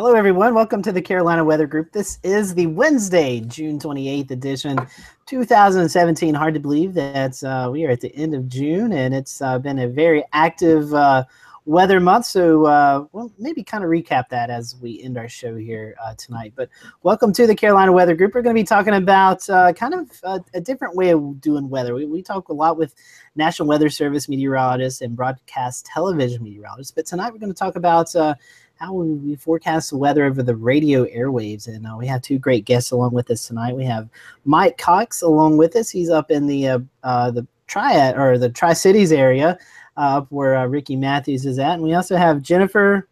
Hello, everyone. Welcome to the Carolina Weather Group. This is the Wednesday, June 28th edition, 2017. Hard to believe that uh, we are at the end of June, and it's uh, been a very active uh, weather month. So, uh, well, maybe kind of recap that as we end our show here uh, tonight. But welcome to the Carolina Weather Group. We're going to be talking about uh, kind of a, a, different way of doing weather. We, we talk a lot with National Weather Service meteorologists and broadcast television meteorologists, but tonight we're going to talk about how we forecast the weather over the radio airwaves. And uh, we have two great guests along with us tonight. We have Mike Cox along with us. He's up in the uh, uh, the Triad or the Tri Cities area, uh, up where uh, Ricky Matthews is at. And we also have Jennifer.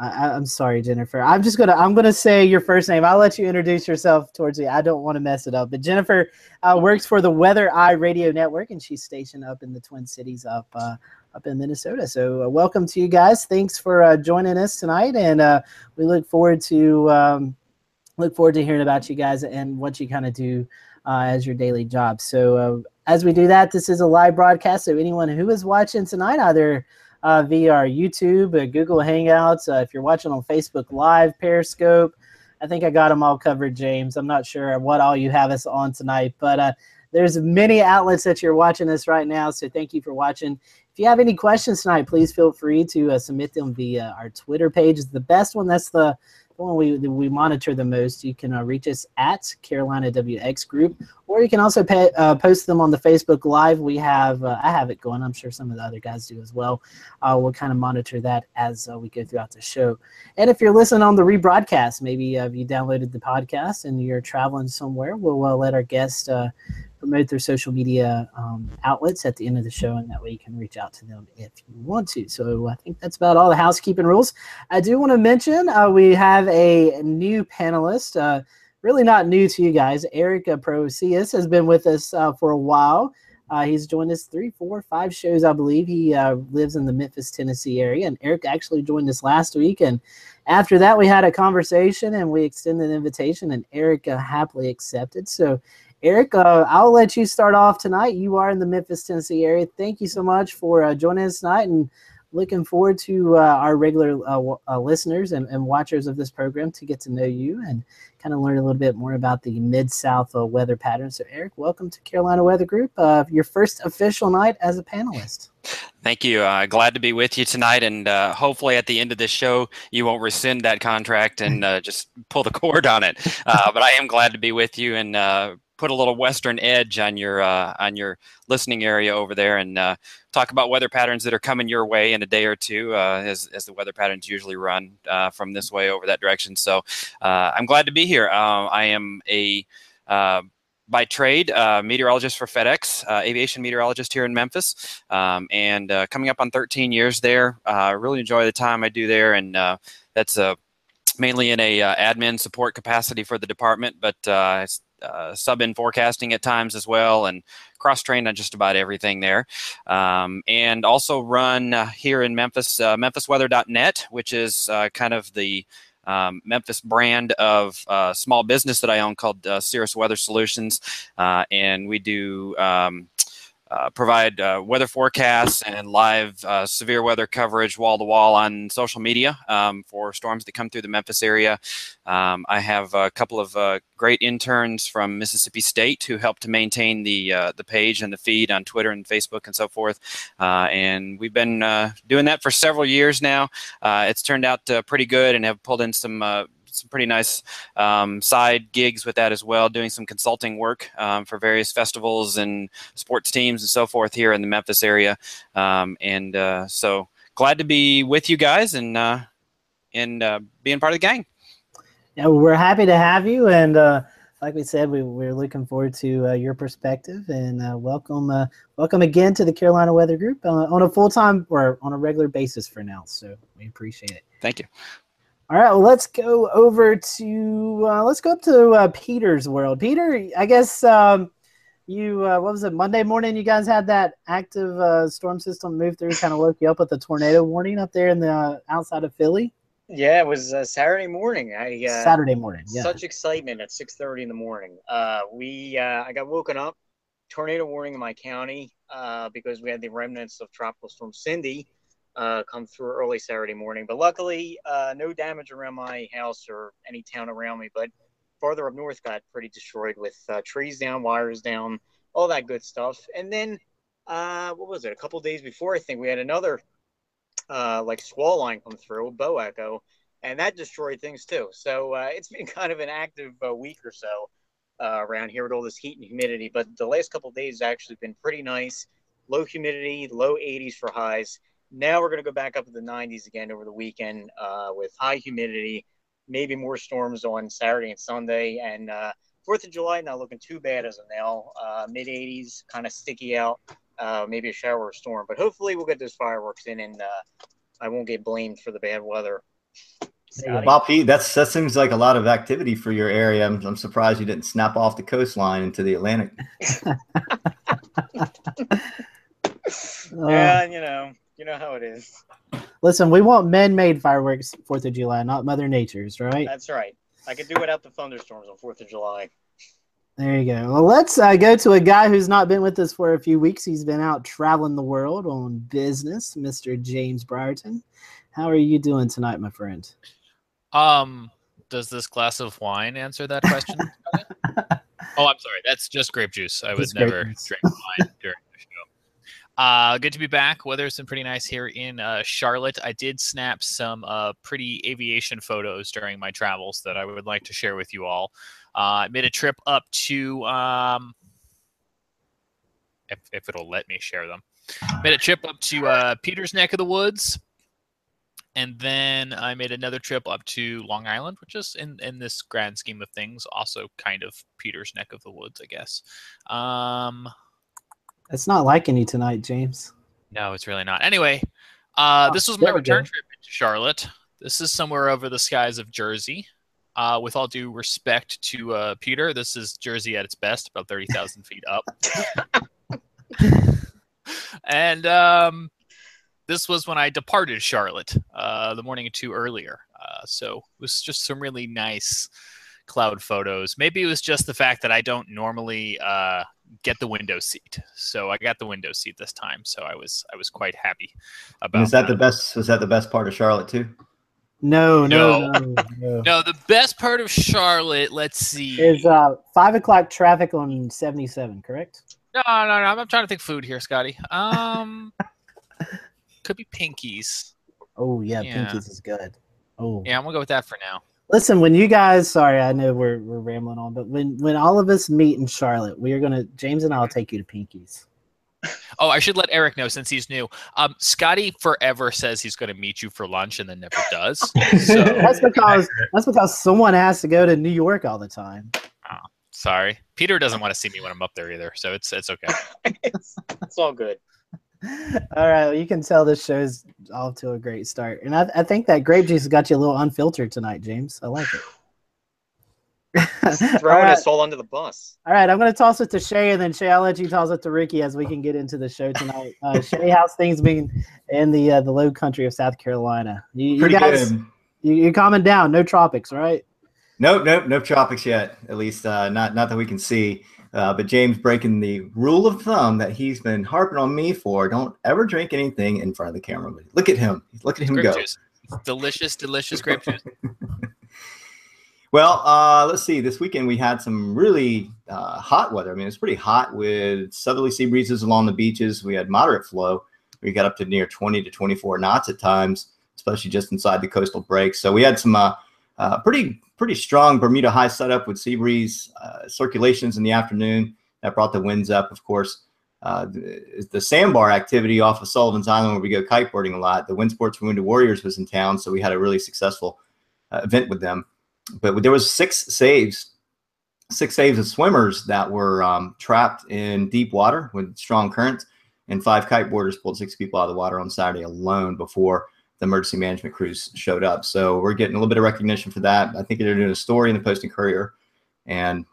I, am sorry, Jennifer. I'm just gonna I'm gonna say your first name. I'll let you introduce yourself towards me. I don't want to mess it up. But Jennifer uh, works for the Weather Eye Radio Network, and she's stationed up in the Twin Cities, up up in Minnesota. So uh, welcome to you guys. Thanks for uh, joining us tonight, and uh, we look forward to um, look forward to hearing about you guys and what you kind of do uh, as your daily job. So uh, as we do that, this is a live broadcast. So anyone who is watching tonight, either uh, via our YouTube, Google Hangouts, if you're watching on Facebook Live, Periscope. I think I got them all covered, James. I'm not sure what all you have us on tonight, but there's many outlets that you're watching us right now. So thank you for watching. If you have any questions tonight, please feel free to uh, submit them via our Twitter page. Is the best one. That's the one we we monitor the most. You can uh, reach us at Carolina WX Group, or you can also pay, uh, post them on the Facebook Live. We have uh, I have it going. I'm sure some of the other guys do as well. Uh, we'll kind of monitor that as uh, we go throughout the show. And if you're listening on the rebroadcast, maybe uh, you downloaded the podcast and you're traveling somewhere, we'll let our guest promote their social media um, outlets at the end of the show, and that way you can reach out to them if you want to. So I think that's about all the housekeeping rules. I do want to mention uh, we have a new panelist, uh, really not new to you guys. Erica Proseus has been with us uh, for a while. Uh, he's joined us three, four, five shows, I believe. He uh, lives in the Memphis, Tennessee area, and Eric actually joined us last week. And after that, we had a conversation and we extended an invitation, and Eric uh, happily accepted. So Eric, uh, I'll let you start off tonight. You are in the Memphis, Tennessee area. Thank you so much for uh, joining us tonight and looking forward to uh, our regular uh, uh, listeners and, and, watchers of this program to get to know you and kind of learn a little bit more about the Mid South uh, weather patterns. So, Eric, welcome to Carolina Weather Group, your first official night as a panelist. Thank you. glad to be with you tonight, and hopefully at the end of this show, you won't rescind that contract and just pull the cord on it. but I am glad to be with you and put a little western edge on your uh, on your listening area over there and uh, talk about weather patterns that are coming your way in a day or two uh, as, as the weather patterns usually run uh, from this way over that direction. So uh, i'm glad to be here. Um, i am a uh, by trade, meteorologist for FedEx, aviation meteorologist here in Memphis, um, and coming up on 13 years there. I really enjoy the time I do there, and that's mainly in a admin support capacity for the department, but uh, sub in forecasting at times as well, and cross trained on just about everything there. Um, and also run uh, here in Memphis, uh, MemphisWeather.net, which is uh, kind of the um, Memphis brand of uh, small business that I own called uh, Cirrus Weather Solutions, and we do. Um, uh, provide uh, weather forecasts and live uh, severe weather coverage wall to wall on social media um, for storms that come through the Memphis area. Um, I have a couple of uh, great interns from Mississippi State who help to maintain the uh, the page and the feed on Twitter and Facebook and so forth. and we've been doing that for several years now. it's turned out pretty good and have pulled in some some pretty nice um, side gigs with that as well, doing some consulting work um, for various festivals and sports teams and so forth here in the Memphis area. Um, and uh, so glad to be with you guys and uh, and uh, being part of the gang. Yeah, we're happy to have you, and uh, like we said, we, we're looking forward to uh, your perspective and uh, welcome welcome again to the Carolina Weather Group on a full time or on a regular basis for now. So we appreciate it. Thank you. All right, well, let's go over to uh, let's go up to uh, Peter's world. Peter, I guess um, you uh, what was it Monday morning? You guys had that active uh, storm system move through, kind of woke you up with a tornado warning up there in the uh, outside of Philly. Yeah, it was uh, Saturday morning. I Saturday morning. Yeah. Such excitement at six thirty in the morning. we I got woken up, tornado warning in my county because we had the remnants of Tropical Storm Cindy uh, come through early Saturday morning. But luckily, uh, no damage around my house or any town around me. But farther up north got pretty destroyed with uh, trees down, wires down, all that good stuff. And then, uh, what was it? A couple days before, I think we had another uh, like squall line come through, bow echo, and that destroyed things too. So uh, it's been kind of an active week or so around here with all this heat and humidity. But the last couple days actually been pretty nice. Low humidity, low 80s for highs. Now we're going to go back up to the 90s again over the weekend uh, with high humidity, maybe more storms on Saturday and Sunday. And uh, Fourth of July not looking too bad as of now. Uh, Mid 80s, kind of sticky out. Uh, maybe a shower or storm, but hopefully we'll get those fireworks in, and uh, I won't get blamed for the bad weather. Yeah, Bob Pete, that's that seems like a lot of activity for your area. I'm, I'm surprised you didn't snap off the coastline into the Atlantic. yeah, you know, you know how it is. Listen, we want men-made fireworks Fourth of July, not Mother Nature's, right? That's right. I could do without the thunderstorms on Fourth of July. There you go. Well, let's uh, go to a guy who's not been with us for a few weeks. He's been out traveling the world on business, Mr. James Brierton. How are you doing tonight, my friend? Um, does this glass of wine answer that question? oh, I'm sorry. That's just grape juice. I would never juice. drink wine during the show. Uh, good to be back. Weather's been pretty nice here in uh, Charlotte. I did snap some uh, pretty aviation photos during my travels that I would like to share with you all. Uh, I made a trip up to, um, if, if it'll let me share them, made a trip up to uh, Peter's neck of the woods. And then I made another trip up to Long Island, which is in, in this grand scheme of things, also kind of Peter's neck of the woods, I guess. Um, It's not like any tonight, James. no, it's really not. Anyway, uh, Oh, this was my return trip into Charlotte. This is somewhere over the skies of Jersey. Uh, with all due respect to uh, Peter, this is Jersey at its best, about 30,000 feet up. and um, this was when I departed Charlotte uh, the morning or two earlier. Uh, so it was just some really nice cloud photos. Maybe it was just the fact that I don't normally uh, get the window seat, so I got the window seat this time. So I was I was quite happy And about is that that. the best? Was that the best part of Charlotte too? No, no, No. no. no. No, the best part of Charlotte, let's see. Is uh five o'clock traffic on seventy seven, correct? No, no, no. I'm trying to think food here, Scotty. Um, could be Pinkies. Oh yeah, Yeah. Pinkies is good. Oh Yeah, I'm gonna go with that for now. Listen, when you guys sorry, I know we're we're rambling on, but when when all of us meet in Charlotte, we are gonna James and I'll take you to Pinkies. Oh, I should let Eric know since he's new. Um, Scotty forever says he's going to meet you for lunch and then never does. So that's because that's because someone has to go to New York all the time. Oh, sorry, Peter doesn't want to see me when I'm up there either. So it's it's okay. it's, it's all good. All right, well, you can tell this show's off to a great start, and I, I think that grape juice got you a little unfiltered tonight, James. I like it. all, Throwing right, us all under the bus. all right, I'm going to toss it to Shay, and then Shay, I'll let you toss it to Ricky as we can get into the show tonight. Uh, Shay, how's things been in the uh, the Low Country of South Carolina? You, you Pretty guys, good. you, you're calming down. No tropics, right? Nope, nope, no tropics yet. At least uh, not not that we can see. Uh, but James breaking the rule of thumb that he's been harping on me for: don't ever drink anything in front of the camera. But look at him. Look at him Grape go. delicious, delicious grape juice. Well, uh, let's see. This weekend we had some really uh, hot weather. I mean, it's pretty hot with southerly sea breezes along the beaches. We had moderate flow. We got up to near 20 to 24 knots at times, especially just inside the coastal breaks. So we had some uh, pretty pretty strong Bermuda high setup with sea breeze uh, circulations in the afternoon that brought the winds up. Of course, uh, the, the sandbar activity off of Sullivan's Island, where we go kiteboarding a lot. The Wind Sports Wounded Warriors was in town, so we had a really successful uh, event with them but there was six saves six saves of swimmers that were um, trapped in deep water with strong currents and five kiteboarders pulled six people out of the water on saturday alone before the emergency management crews showed up so we're getting a little bit of recognition for that i think they're doing a story in the post and courier and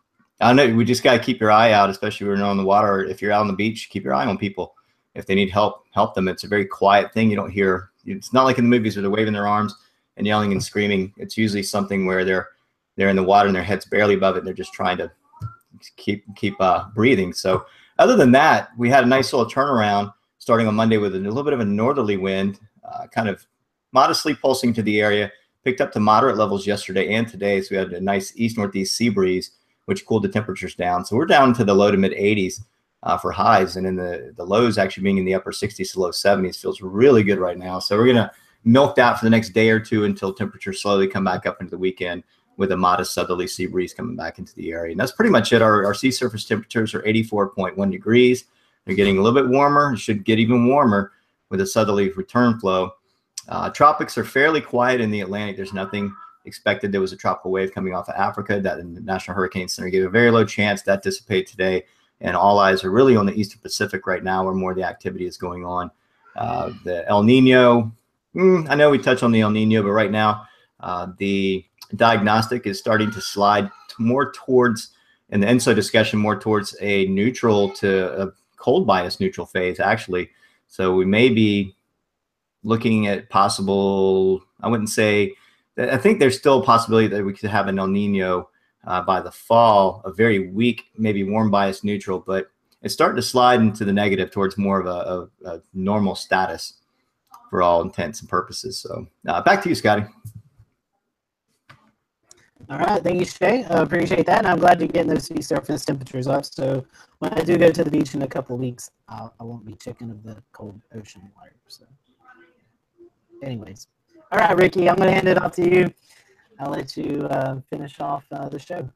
i know we just got to keep your eye out especially when you're on the water if you're out on the beach keep your eye on people if they need help help them it's a very quiet thing you don't hear it's not like in the movies where they're waving their arms and yelling and screaming. It's usually something where they're they're in the water and their head's barely above it. And they're just trying to keep keep uh, breathing. So other than that, we had a nice little turnaround starting on Monday with a little bit of a northerly wind uh, kind of modestly pulsing to the area. Picked up to moderate levels yesterday and today, so we had a nice east northeast sea breeze, which cooled the temperatures down. So we're down to the low to mid 80s uh, for highs, and in the the lows actually being in the upper 60s to low 70s feels really good right now. So we're gonna milk that for the next day or two until temperatures slowly come back up into the weekend with a modest southerly sea breeze coming back into the area. And that's pretty much it. Our, our sea surface temperatures are 84.1 degrees. They're getting a little bit warmer. It should get even warmer with a southerly return flow. Uh, tropics are fairly quiet in the Atlantic. There's nothing expected. There was a tropical wave coming off of Africa that the National Hurricane Center gave a very low chance that dissipate today. And all eyes are really on the Eastern Pacific right now, where more of the activity is going on. Uh, the El Nino, mm, I know we touched on the El Nino, but right now uh, the diagnostic is starting to slide more towards, in the ENSO discussion, more towards a neutral to a cold bias neutral phase, actually. So we may be looking at possible, I wouldn't say, I think there's still a possibility that we could have an El Nino uh, by the fall, a very weak, maybe warm bias neutral, but it's starting to slide into the negative towards more of a, a, a normal status for all intents and purposes. So uh, back to you, Scotty. All right, thank you, Shay. Uh, appreciate that, and I'm glad you're getting those sea surface temperatures up. So when I do go to the beach in a couple of weeks, I'll, I will not be checking of the cold ocean water. So, anyways, all right, Ricky, I'm going to hand it off to you. I'll let you uh, finish off uh, the show.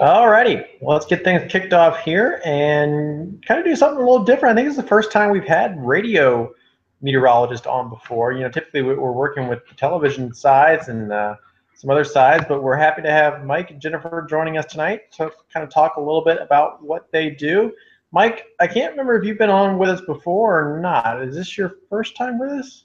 All righty, well, let's get things kicked off here and kind of do something a little different. I think it's the first time we've had radio meteorologist on before. You know, typically we're working with television sides and uh, some other sides, but we're happy to have Mike and Jennifer joining us tonight to kind of talk a little bit about what they do. Mike, I can't remember if you've been on with us before or not. Is this your first time with us?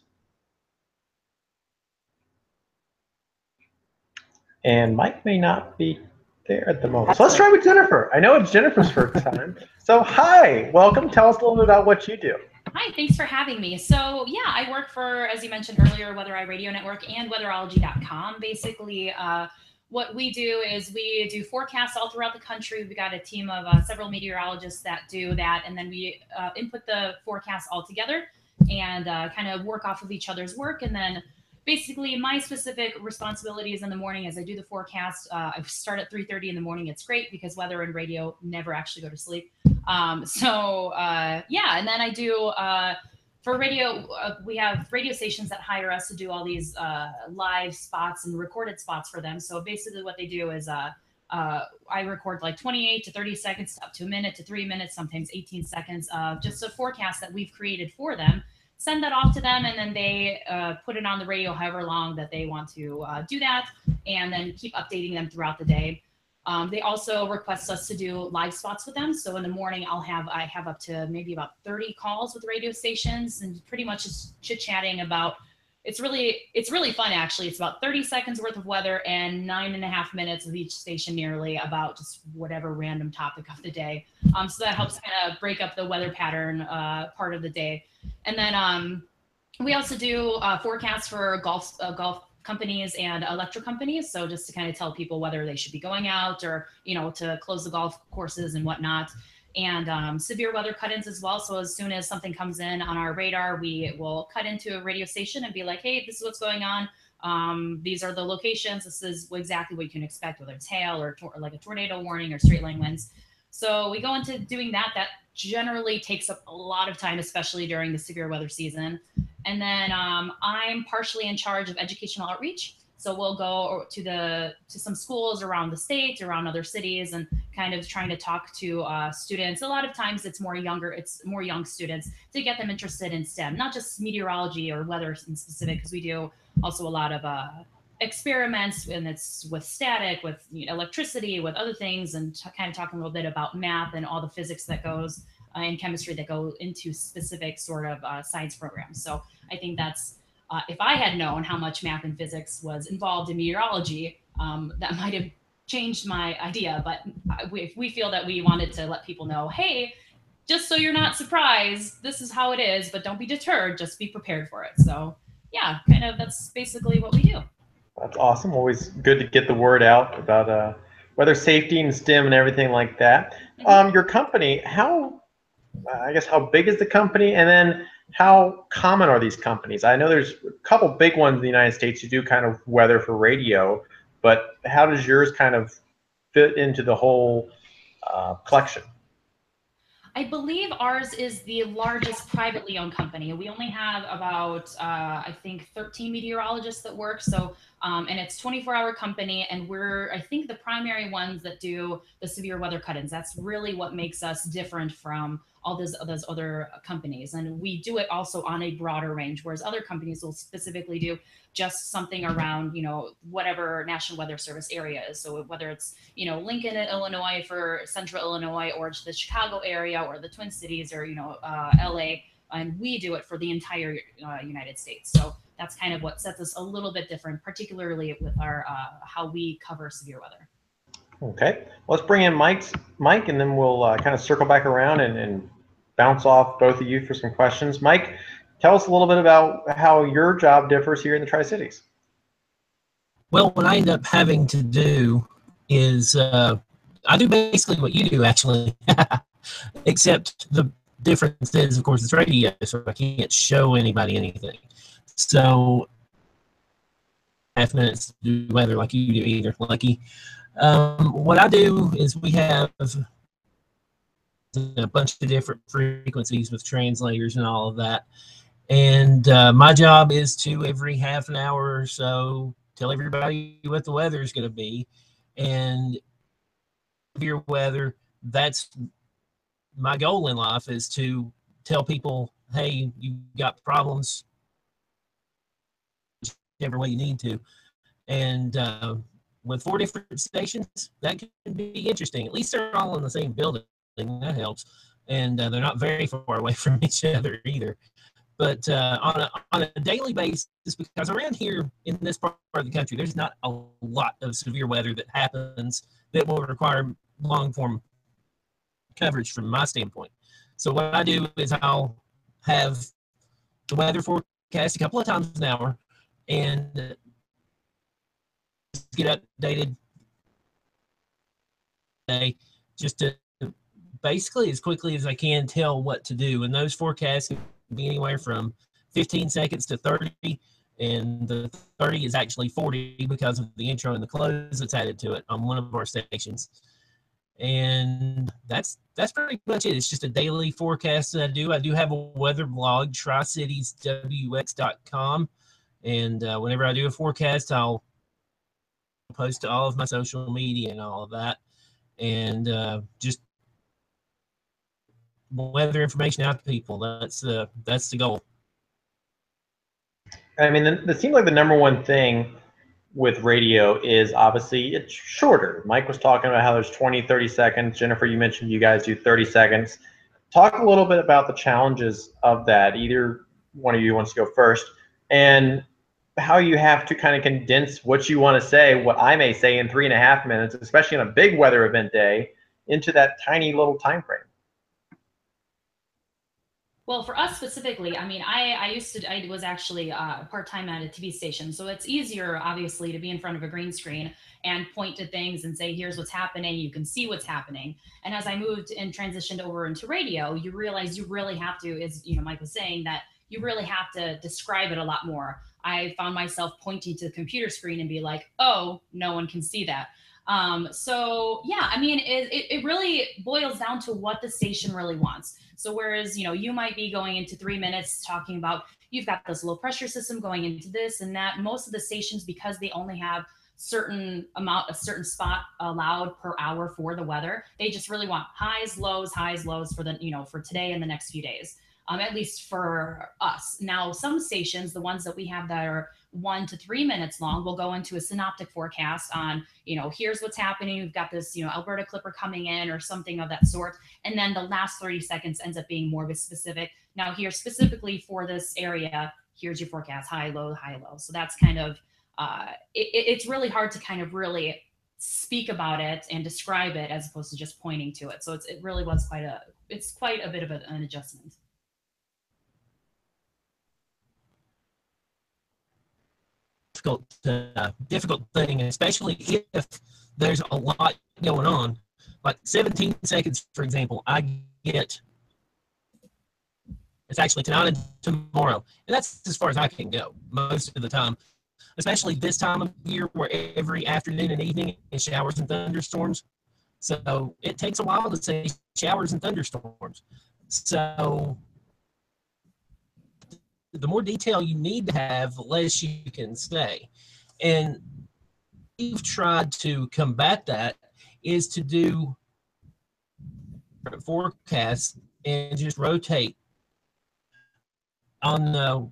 And Mike may not be there at the moment. So let's try with Jennifer. I know it's Jennifer's first time. So, hi, welcome. Tell us a little bit about what you do. Hi, thanks for having me. So, yeah, I work for, as you mentioned earlier, Weather Eye Radio Network and weatherology.com. Basically, uh, what we do is we do forecasts all throughout the country. We got a team of uh, several meteorologists that do that, and then we uh, input the forecasts all together and uh, kind of work off of each other's work. And then basically, my specific responsibilities in the morning as I do the forecast. Uh, I start at 3:30 in the morning. It's great because weather and radio never actually go to sleep. Um, so uh, yeah, and then I do uh, for radio. Uh, we have radio stations that hire us to do all these uh, live spots and recorded spots for them. So basically, what they do is. Uh, I record like 28 to 30 seconds, up to a minute to three minutes, sometimes 18 seconds, of just a forecast that we've created for them. Send that off to them, and then they uh, put it on the radio however long that they want to uh, do that, and then keep updating them throughout the day. Um, they also request us to do live spots with them. So in the morning, I'll have I have up to maybe about 30 calls with radio stations and pretty much just chit chatting about. It's really it's really fun actually. It's about 30 seconds worth of weather and nine and a half minutes of each station nearly about just whatever random topic of the day. Um, so that helps kind of break up the weather pattern uh, part of the day. And then um, we also do uh, forecasts for golf uh, golf companies and electric companies. So just to kind of tell people whether they should be going out or, you know, to close the golf courses and whatnot. And um, severe weather cut-ins as well. So as soon as something comes in on our radar, we will cut into a radio station and be like, hey, this is what's going on. Um, these are the locations. This is exactly what you can expect, whether it's hail or, tor- like a tornado warning or straight line winds. So we go into doing that. That generally takes up a lot of time, especially during the severe weather season. And then um, I'm partially in charge of educational outreach. So we'll go to the to some schools around the state, around other cities, and kind of trying to talk to uh, students. A lot of times it's more younger, it's more young students to get them interested in STEM, not just meteorology or weather in specific, because we do also a lot of uh, experiments, and it's with static, with you know, electricity, with other things, and t- kind of talking a little bit about math and all the physics that goes uh, in chemistry that go into specific sort of uh, science programs. So I think that's uh, if I had known how much math and physics was involved in meteorology, um, that might have changed my idea. But if we feel that we wanted to let people know, hey, just so you're not surprised, this is how it is, but don't be deterred, just be prepared for it. So yeah, kind of that's basically what we do. That's awesome. Always good to get the word out about uh, weather safety and STEM and everything like that. Mm-hmm. Um, your company, how I guess how big is the company, and then how common are these companies? I know there's a couple big ones in the United States who do kind of weather for radio, but how does yours kind of fit into the whole uh, collection? I believe ours is the largest privately owned company. We only have about, uh, I think, 13 meteorologists that work. So, um, and it's 24 hour company. And we're, I think, the primary ones that do the severe weather cut ins. That's really what makes us different from all those, those other companies. And we do it also on a broader range, whereas other companies will specifically do just something around, you know, whatever National Weather Service area is. So whether it's, you know, Lincoln, in Illinois for central Illinois or the Chicago area or the Twin Cities or, you know, uh, LA. And we do it for the entire uh, United States. So that's kind of what sets us a little bit different, particularly with our uh, how we cover severe weather. Okay, let's bring in Mike's Mike, and then we'll uh, kind of circle back around and, and bounce off both of you for some questions. Mike, tell us a little bit about how your job differs here in the Tri Cities. Well, what I end up having to do is uh, I do basically what you do, actually, except the difference is, of course, it's radio, so I can't show anybody anything. So, half minutes to do weather like you do either, Lucky. Um, what I do is we have a bunch of different frequencies with translators and all of that. And uh, my job is to every half an hour or so tell everybody what the weather is going to be. And your weather, that's my goal in life is to tell people, hey, you got problems, whichever way you need to. And uh, with four different stations, that can be interesting. At least they're all in the same building. That helps. And uh, they're not very far away from each other either. But uh, on, a, on a daily basis, because around here in this part of the country, there's not a lot of severe weather that happens that will require long form coverage from my standpoint. So what I do is I'll have the weather forecast a couple of times an hour and get updated today just to basically as quickly as I can tell what to do. And those forecasts be anywhere from 15 seconds to 30. And the 30 is actually 40 because of the intro and the close that's added to it on one of our stations. And that's that's pretty much it. It's just a daily forecast that I do. I do have a weather blog, tricitieswx.com. And uh, whenever I do a forecast, I'll post to all of my social media and all of that, and uh, just weather information out to people. That's the that's the goal. I mean, it seems like the number one thing with radio is obviously it's shorter. Mike was talking about how there's 20, 30 seconds. Jennifer, you mentioned you guys do 30 seconds. Talk a little bit about the challenges of that. Either one of you wants to go first. And how you have to kind of condense what you want to say, what I may say in three and a half minutes, especially on a big weather event day, into that tiny little time frame. Well, for us specifically, I mean, I, I used to, I was actually uh, part time at a TV station. So it's easier, obviously, to be in front of a green screen and point to things and say, here's what's happening. You can see what's happening. And as I moved and transitioned over into radio, you realize you really have to, as you know, Mike was saying, that you really have to describe it a lot more. I found myself pointing to the computer screen and be like, oh, no one can see that. Um, so yeah, I mean, it, it, it really boils down to what the station really wants. So whereas, you know, you might be going into three minutes talking about you've got this low pressure system going into this and that, most of the stations, because they only have certain amount, a certain spot allowed per hour for the weather, they just really want highs, lows, highs, lows for the, you know, for today and the next few days um, at least for us. Now, some stations, the ones that we have that are one to three minutes long, we'll go into a synoptic forecast on, you know, here's what's happening. We've got this, you know, Alberta Clipper coming in or something of that sort. And then the last 30 seconds ends up being more of a specific. Now, here specifically for this area, here's your forecast high, low, high, low. So that's kind of, uh, it, it's really hard to kind of really speak about it and describe it as opposed to just pointing to it. So it's, it really was quite a, it's quite a bit of an adjustment. Difficult uh, difficult thing, especially if there's a lot going on. Like 17 seconds, for example, I get It's actually tonight and tomorrow. And that's as far as I can go most of the time, especially this time of year where every afternoon and evening is showers and thunderstorms. So it takes a while to say showers and thunderstorms. So the more detail you need to have, the less you can say. And we've tried to combat that is to do forecasts and just rotate on the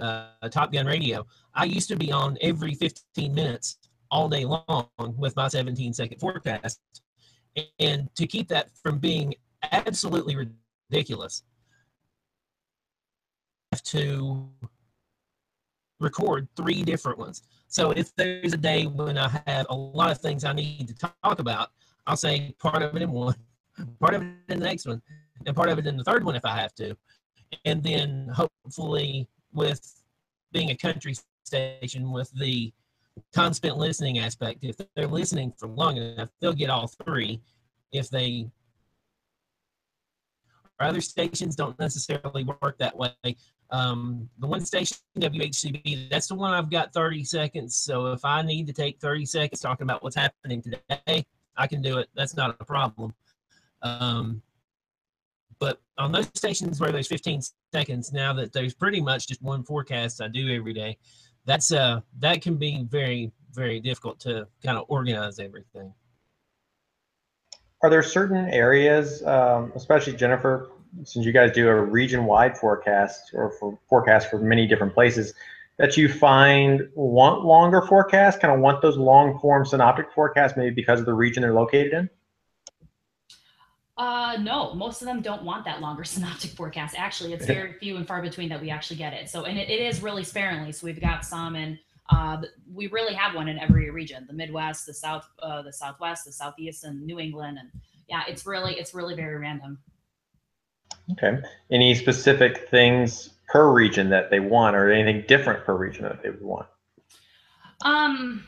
uh, Top Gun radio. I used to be on every 15 minutes all day long with my 17 second forecast. And to keep that from being absolutely ridiculous, have to record three different ones. So if there's a day when I have a lot of things I need to talk about, I'll say part of it in one, part of it in the next one, and part of it in the third one if I have to. And then hopefully with being a country station with the time spent listening aspect, if they're listening for long enough, they'll get all three. If they other stations don't necessarily work that way. Um, the one station, WHCB, that's the one I've got 30 seconds. So if I need to take 30 seconds talking about what's happening today, I can do it. That's not a problem. Um, but on those stations where there's 15 seconds, now that there's pretty much just one forecast I do every day, that's uh that can be very very difficult to kind of organize everything. Are there certain areas, um, especially Jennifer, since you guys do a region-wide forecast or for forecast for many different places, that you find want longer forecasts, kind of want those long-form synoptic forecasts, maybe because of the region they're located in? Uh, no, most of them don't want that longer synoptic forecast. Actually, it's very few and far between that we actually get it. So, and it, it is really sparingly. So we've got some, and uh, we really have one in every region: the Midwest, the South, uh, the Southwest, the Southeast, and New England. And yeah, it's really, it's really very random. Okay. Any specific things per region that they want, or anything different per region that they would want? Um.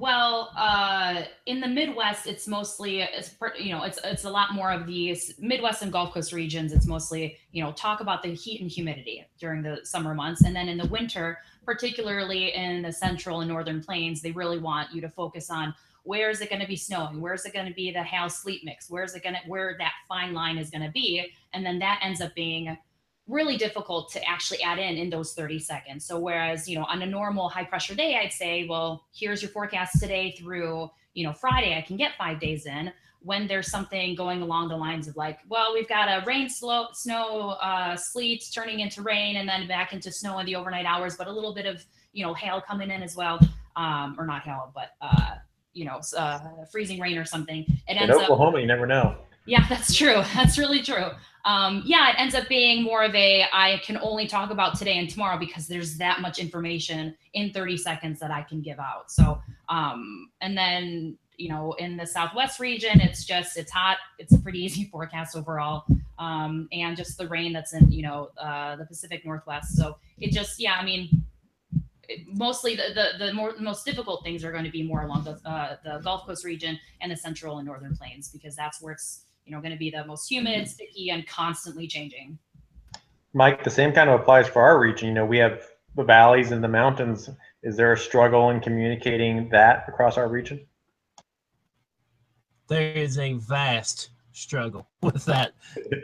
Well, uh, in the Midwest, it's mostly it's you know it's it's a lot more of these Midwest and Gulf Coast regions. It's mostly you know talk about the heat and humidity during the summer months, and then in the winter, particularly in the central and northern plains, they really want you to focus on where is it going to be snowing, where is it going to be the hail sleet mix, where is it going to where that fine line is going to be, and then that ends up being really difficult to actually add in in those 30 seconds. So whereas, you know, on a normal high pressure day, I'd say, well, here's your forecast today through, you know, Friday, I can get five days in. When there's something going along the lines of like, well, we've got a rain, slow, snow, uh, sleet turning into rain and then back into snow in the overnight hours, but a little bit of, you know, hail coming in as well. Um, or not hail, but, uh, you know, uh, freezing rain or something. It ends in Oklahoma, up, you never know. Yeah, that's true. That's really true um, yeah, it ends up being more of a I can only talk about today and tomorrow because there's that much information in 30 seconds that I can give out. So, um, and then you know, in the Southwest region, it's just it's hot. It's a pretty easy forecast overall, um, and just the rain that's in you know uh, the Pacific Northwest. So it just yeah, I mean. Mostly the, the, the more the most difficult things are going to be more along the uh, the Gulf Coast region and the central and northern plains because that's where it's you know going to be the most humid, sticky, and constantly changing. Mike, the same kind of applies for our region. You know, we have the valleys and the mountains. Is there a struggle in communicating that across our region? There is a vast struggle with that.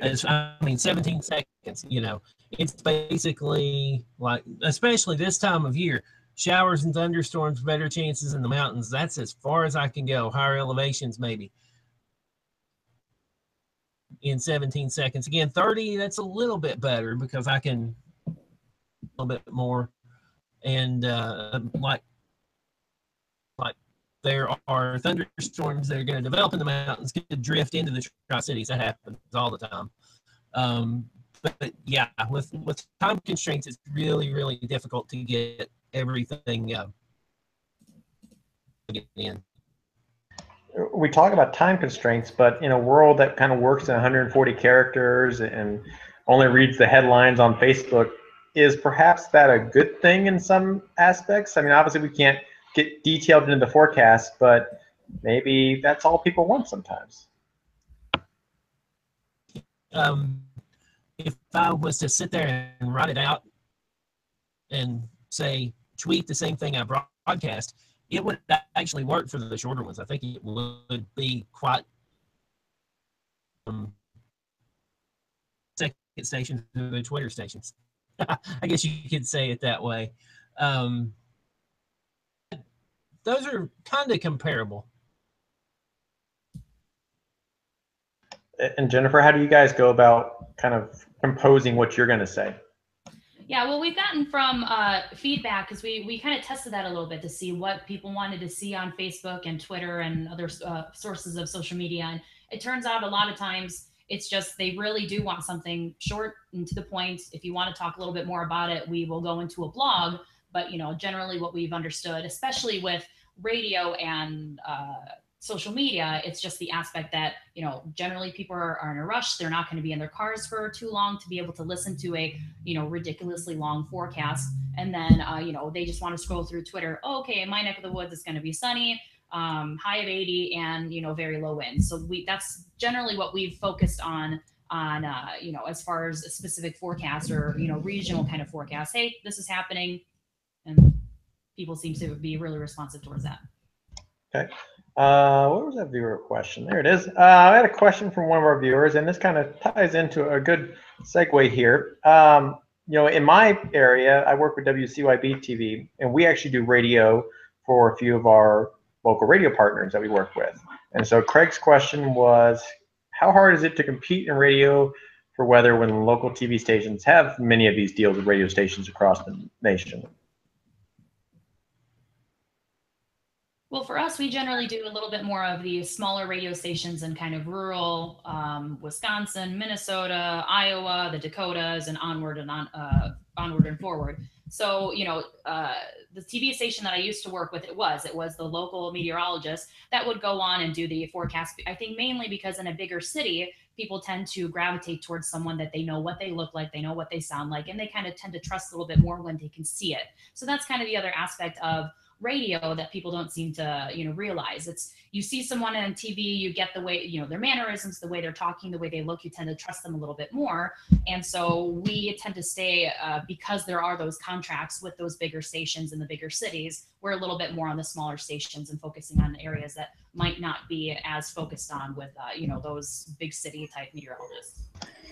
As, I mean, 17 seconds, you know, it's basically like, especially this time of year, showers and thunderstorms, better chances in the mountains. That's as far as I can go. Higher elevations, maybe in 17 seconds. Again, 30, that's a little bit better because I can a little bit more. And uh, like, like there are thunderstorms that are going to develop in the mountains, could drift into the Tri Cities. That happens all the time. Um, but, yeah, with with time constraints, it's really really difficult to get everything uh, in we talk about time constraints, but in a world that kind of works in 140 characters and only reads the headlines on Facebook, is perhaps that a good thing in some aspects? I mean, obviously we can't get detailed into the forecast, but maybe that's all people want sometimes. Um, if I was to sit there and write it out and say tweet the same thing I broadcast, it would actually work for the shorter ones. I think it would be quite um, second stations to the Twitter stations. I guess you could say it that way. Um, those are kind of comparable. And Jennifer, how do you guys go about kind of composing what you're going to say? Yeah, well, we've gotten from uh, feedback because we we kind of tested that a little bit to see what people wanted to see on Facebook and Twitter and other uh, sources of social media. And it turns out a lot of times it's just they really do want something short and to the point. If you want to talk a little bit more about it, we will go into a blog. But you know, generally, what we've understood, especially with radio and uh, social media it's just the aspect that you know generally people are, are in a rush. They're not going to be in their cars for too long to be able to listen to a you know ridiculously long forecast. And then uh, you know they just want to scroll through twitter. Oh, okay in my neck of the woods it's going to be sunny um, high of 80 and you know very low wind. So we that's generally what we've focused on on uh, you know as far as a specific forecast or you know regional kind of forecast. Hey this is happening. And people seem to be really responsive towards that. Okay uh, what was that viewer question? There it is. Uh, I had a question from one of our viewers, and this kind of ties into a good segue here. Um, you know, in my area, I work with WCYB TV, and we actually do radio for a few of our local radio partners that we work with. And so Craig's question was, how hard is it to compete in radio for weather when local TV stations have many of these deals with radio stations across the nation? Well, for us, we generally do a little bit more of the smaller radio stations in kind of rural um, Wisconsin, Minnesota, Iowa, the Dakotas, and onward and on, uh, onward and forward. So, you know, uh, the TV station that I used to work with, it was it was the local meteorologist that would go on and do the forecast. I think mainly because in a bigger city, people tend to gravitate towards someone that they know what they look like, they know what they sound like, and they kind of tend to trust a little bit more when they can see it. So that's kind of the other aspect of radio that people don't seem to you know realize. It's you see someone on tv you get the way you know their mannerisms the way they're talking the way they look you tend to trust them a little bit more. And so we tend to stay uh, because there are those contracts with those bigger stations in the bigger cities we're a little bit more on the smaller stations and focusing on areas that might not be as focused on with uh, you know those big city type meteorologists.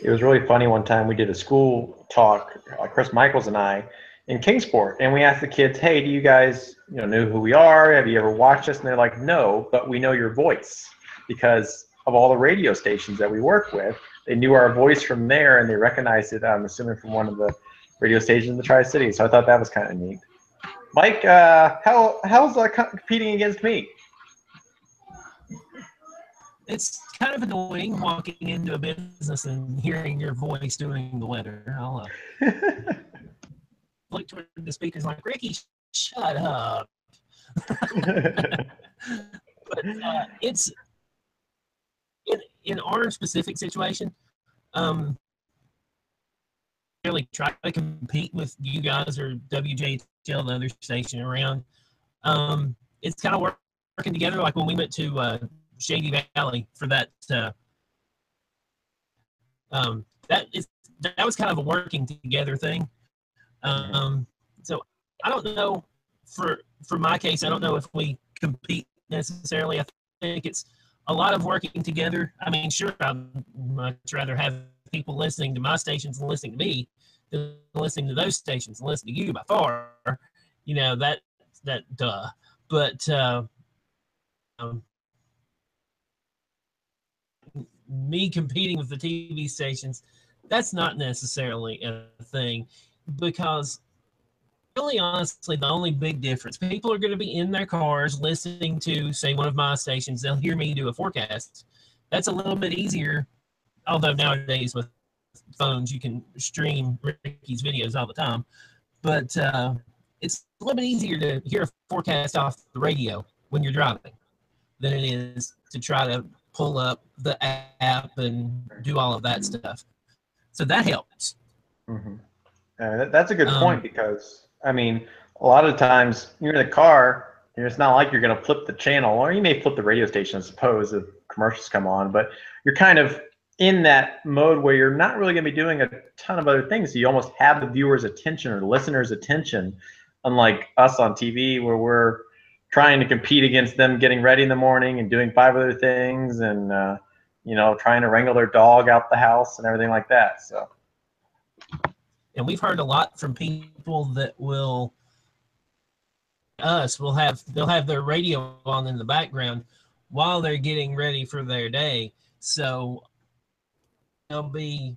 It was really funny one time we did a school talk uh, chris michaels and i in Kingsport, and we asked the kids, "Hey, do you guys, you know, know who we are? Have you ever watched us?" And they're like, "No, but we know your voice because of all the radio stations that we work with. They knew our voice from there, and they recognized it. I'm assuming from one of the radio stations in the Tri City. So I thought that was kind of neat. Mike, uh, how how's uh, competing against me? It's kind of annoying walking into a business and hearing your voice doing the weather. I'll, uh, look toward the speakers like, Ricky, shut up. but uh, it's in, in our specific situation, um, really try to compete with you guys or WJTL, the other station around. Um, it's kind of working together. Like when we went to uh, Shady Valley for that, uh, um, that is that was kind of a working together thing. Um, so I don't know for for my case, I don't know if we compete necessarily. I think it's a lot of working together. I mean, sure, I'd much rather have people listening to my stations and listening to me than listening to those stations and listening to you by far. You know that that duh. But uh, um, me competing with the TV stations, that's not necessarily a thing because really honestly the only big difference people are going to be in their cars listening to say one of my stations. They'll hear me do a forecast. That's a little bit easier although nowadays with phones you can stream ricky's videos all the time. But uh, it's a little bit easier to hear a forecast off the radio when you're driving than it is to try to pull up the app and do all of that stuff. So that helps. Mm-hmm. Uh, that's a good um, point because I mean, a lot of times you're in the car. It's not like you're going to flip the channel, or you may flip the radio station, I suppose, if commercials come on. But you're kind of in that mode where you're not really going to be doing a ton of other things. So You almost have the viewer's attention or the listener's attention, unlike us on TV where we're trying to compete against them getting ready in the morning and doing five other things and uh, you know trying to wrangle their dog out the house and everything like that. So. And we've heard a lot from people that will us will have they'll have their radio on in the background while they're getting ready for their day. So they'll be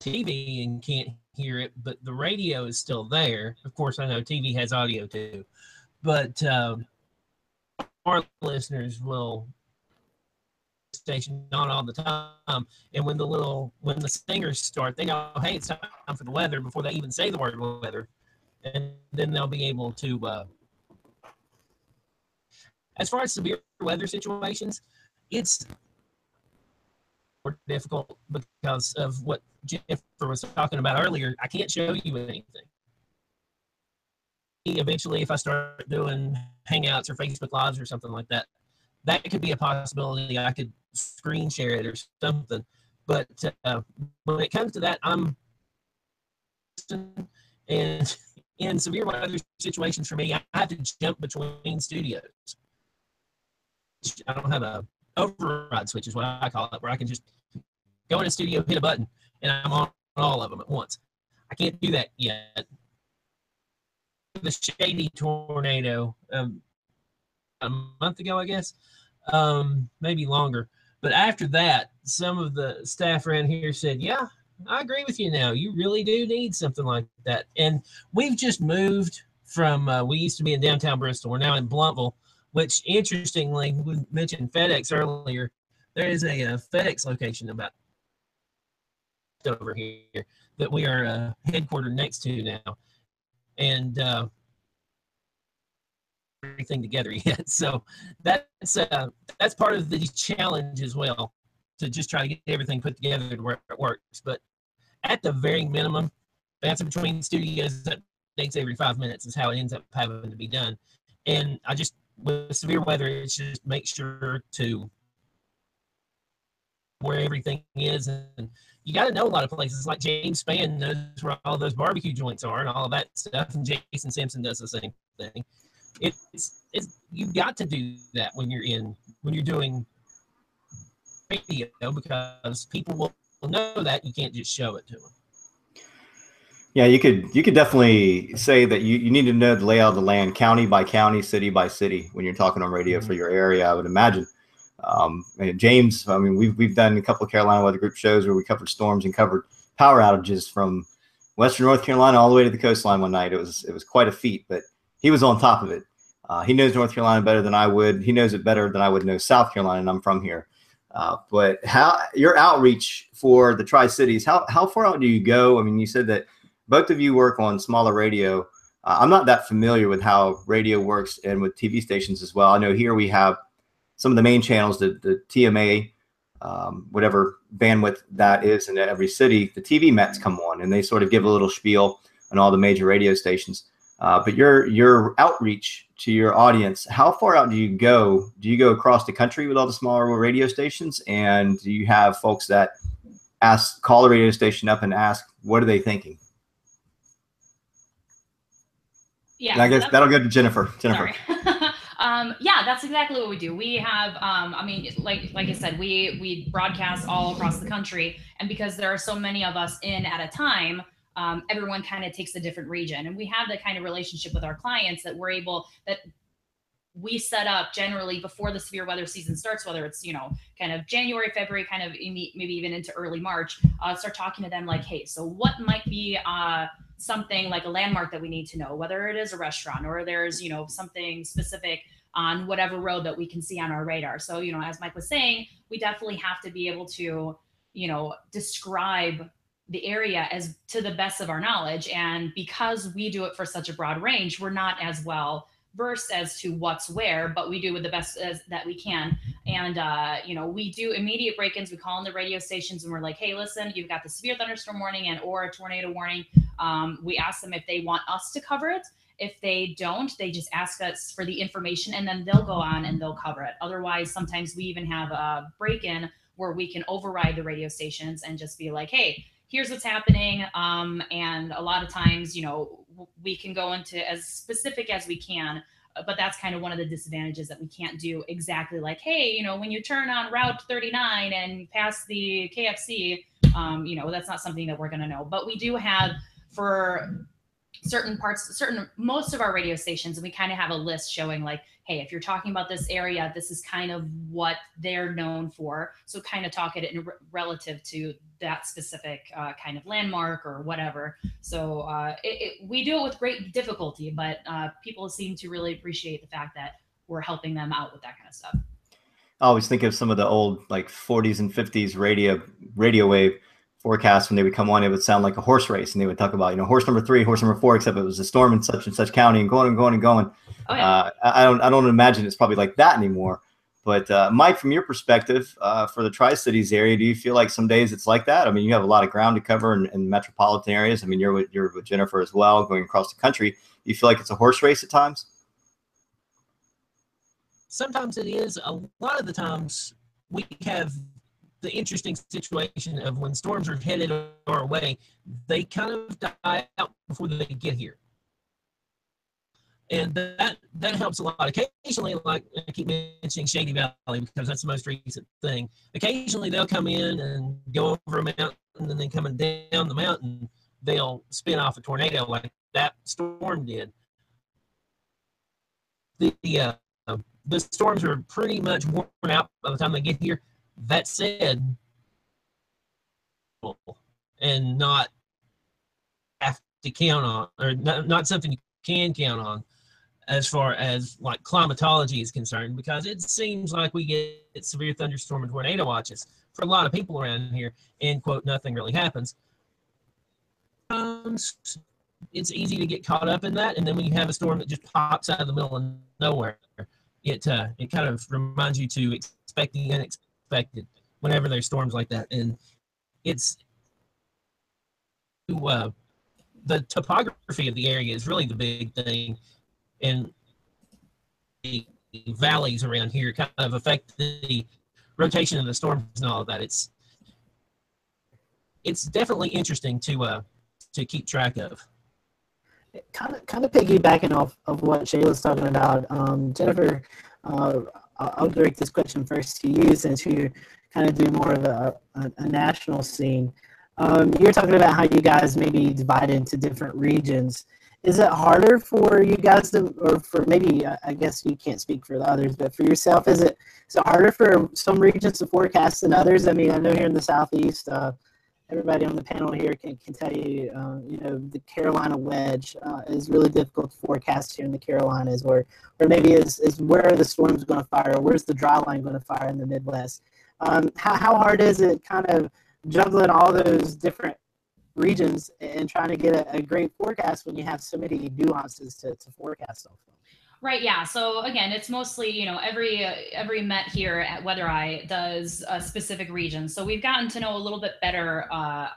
TV and can't hear it, but the radio is still there. Of course, I know TV has audio too, but um, our listeners will station on all the time. And when the little when the singers start, they know, hey, it's time for the weather before they even say the word weather, and then they'll be able to. Uh, as far as severe weather situations, it's more difficult because of what Jennifer was talking about earlier. I can't show you anything. Eventually, if I start doing Hangouts or Facebook Lives or something like that, that could be a possibility. I could screen share it or something. But uh, when it comes to that, I'm and in severe weather situations for me, I have to jump between studios. I don't have a override switch is what I call it, where I can just go in a studio, hit a button, and I'm on all of them at once. I can't do that yet. The shady tornado um, a month ago, I guess, um, maybe longer. But after that, some of the staff around here said, "Yeah, I agree with you. Now you really do need something like that." And we've just moved from. Uh, we used to be in downtown Bristol. We're now in Blountville, which interestingly, we mentioned FedEx earlier. There is a, a uh, FedEx location about over here that we are uh, headquartered next to now, and uh, everything together yet. So that's uh, that's part of the challenge as well to just try to get everything put together to where it works. But at the very minimum, bouncing between studios updates every five minutes is how it ends up having to be done. And I just with severe weather, it's just make sure to where everything is and you got to know a lot of places like James Spann knows where all those barbecue joints are and all that stuff and Jason Simpson does the same thing it's, it's you've got to do that when you're in when you're doing radio because people will know that you can't just show it to them. Yeah, you could you could definitely say that you, you need to know the layout of the land, county by county, city by city, when you're talking on radio mm-hmm. for your area. I would imagine. Um, James, I mean, we've we've done a couple of Carolina Weather Group shows where we covered storms and covered power outages from Western North Carolina all the way to the coastline one night. It was it was quite a feat, but he was on top of it. Uh, he knows North Carolina better than I would. He knows it better than I would know South Carolina, and I'm from here. Uh, but how your outreach for the Tri Cities? How how far out do you go? I mean, you said that both of you work on smaller radio. Uh, I'm not that familiar with how radio works and with TV stations as well. I know here we have some of the main channels, the the TMA, um, whatever bandwidth that is in every city. The TV Mets come on and they sort of give a little spiel on all the major radio stations. Uh, but your your outreach to your audience, how far out do you go? Do you go across the country with all the smaller radio stations, and do you have folks that ask call the radio station up and ask what are they thinking? Yeah, and I guess that'll go to Jennifer. Jennifer. um, yeah, that's exactly what we do. We have, um, I mean, like like I said, we we broadcast all across the country, and because there are so many of us in at a time, um, everyone kind of takes a different region. And we have that kind of relationship with our clients that we're able that we set up generally before the severe weather season starts whether it's you know kind of january february kind of maybe even into early march uh, start talking to them like hey so what might be uh, something like a landmark that we need to know whether it is a restaurant or there's you know something specific on whatever road that we can see on our radar? So you know as mike was saying we definitely have to be able to you know describe the area as to the best of our knowledge. And because we do it for such a broad range, we're not as well versed as to what's where, but we do with the best as, that we can. And, uh, you know, we do immediate break-ins. We call in the radio stations and we're like, hey, listen, you've got the severe thunderstorm warning and or a tornado warning. Um, we ask them if they want us to cover it. If they don't, they just ask us for the information and then they'll go on and they'll cover it. Otherwise, sometimes we even have a break-in where we can override the radio stations and just be like, hey, here's what's happening. Um, and a lot of times, you know, we can go into as specific as we can but that's kind of one of the disadvantages that we can't do exactly like hey you know when you turn on route 39 and pass the kfc um, you know that's not something that we're going to know but we do have for certain parts certain most of our radio stations and we kind of have a list showing like hey if you're talking about this area this is kind of what they're known for. So kind of talk it in re- relative to that specific uh, kind of landmark or whatever. So uh, it, it, we do it with great difficulty but uh, people seem to really appreciate the fact that we're helping them out with that kind of stuff. I always think of some of the old like 40s and 50s radio radio wave forecast when they would come on, it would sound like a horse race, and they would talk about you know horse number three, horse number four, except it was a storm in such and such county, and going and going and going. Oh, yeah. uh, I don't I don't imagine it's probably like that anymore. But uh, Mike, from your perspective, uh, for the Tri Cities area, do you feel like some days it's like that? I mean, you have a lot of ground to cover in, in metropolitan areas. I mean, you're with, you're with Jennifer as well, going across the country. Do you feel like it's a horse race at times? Sometimes it is. A lot of the times we have the interesting situation of when storms are headed our way, they kind of die out before they get here. And that that helps a lot. Occasionally, like I keep mentioning Shady Valley because that's the most recent thing. Occasionally, they'll come in and go over a mountain, and then coming down the mountain, they'll spin off a tornado like that storm did. The uh, the storms are pretty much worn out by the time they get here. That said, and not have to count on, or not, not something you can count on as far as like climatology is concerned, because it seems like we get severe thunderstorm and tornado watches for a lot of people around here, and quote, nothing really happens. Um, it's easy to get caught up in that, and then when you have a storm that just pops out of the middle of nowhere, it uh, it kind of reminds you to expect the unexpected expected whenever there's storms like that. And it's uh, the topography of the area is really the big thing, and the valleys around here kind of affect the rotation of the storms and all of that. It's it's definitely interesting to uh to keep track of. Kind of, kind of piggybacking off of what Shayla's talking about. Um, Jennifer, uh, I'll direct this question first to you since you kind of do more of a, a, a national scene. Um, you're talking about how you guys maybe divide into different regions. Is it harder for you guys to, or for maybe, I guess you can't speak for the others, but for yourself, is it, is it harder for some regions to forecast than others? I mean, I know here in the Southeast, uh, everybody on the panel here can, can tell you, uh, you know, the Carolina wedge uh, is really difficult to forecast here in the Carolinas, or, or maybe is, is where are the storms going to fire, or where's the dry line going to fire in the Midwest. Um, how, how hard is it kind of juggling all those different regions and trying to get a, a great forecast when you have so many nuances to, to forecast off of? Right. Yeah. So again, it's mostly you know every uh, every Met here at Weather Eye does a specific region. So we've gotten to know a little bit better uh,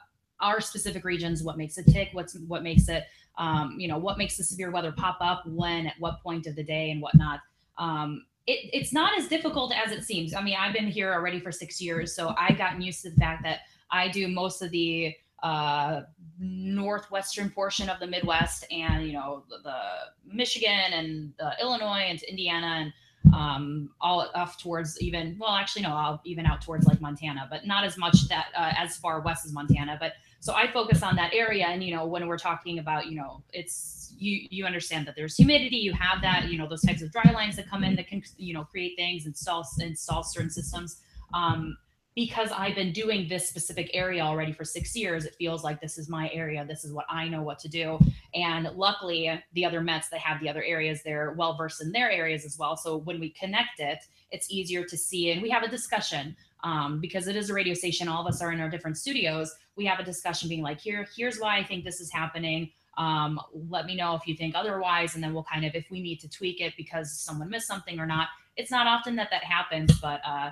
our specific regions, what makes it tick, what's what makes it, um, you know, what makes the severe weather pop up when, at what point of the day, and whatnot. Um, it, it's not as difficult as it seems. I mean, I've been here already for six years, so I've gotten used to the fact that I do most of the uh, northwestern portion of the Midwest and, you know, the, the Michigan and uh, Illinois and Indiana and um, all off towards even, well, actually, no, I'll even out towards like Montana, but not as much that uh, as far west as Montana. But so I focus on that area. And, you know, when we're talking about, you know, it's, you, you understand that there's humidity, you have that, you know, those types of dry lines that come in that can, you know, create things, and install, install certain systems. Um, because I've been doing this specific area already for six years, it feels like this is my area. This is what I know what to do. And luckily, the other Mets that have the other areas, they're well versed in their areas as well. So when we connect it, it's easier to see. And we have a discussion um, because it is a radio station. All of us are in our different studios. We have a discussion being like, here, here's why I think this is happening. Um, let me know if you think otherwise. And then we'll kind of, if we need to tweak it because someone missed something or not. It's not often that that happens, but uh,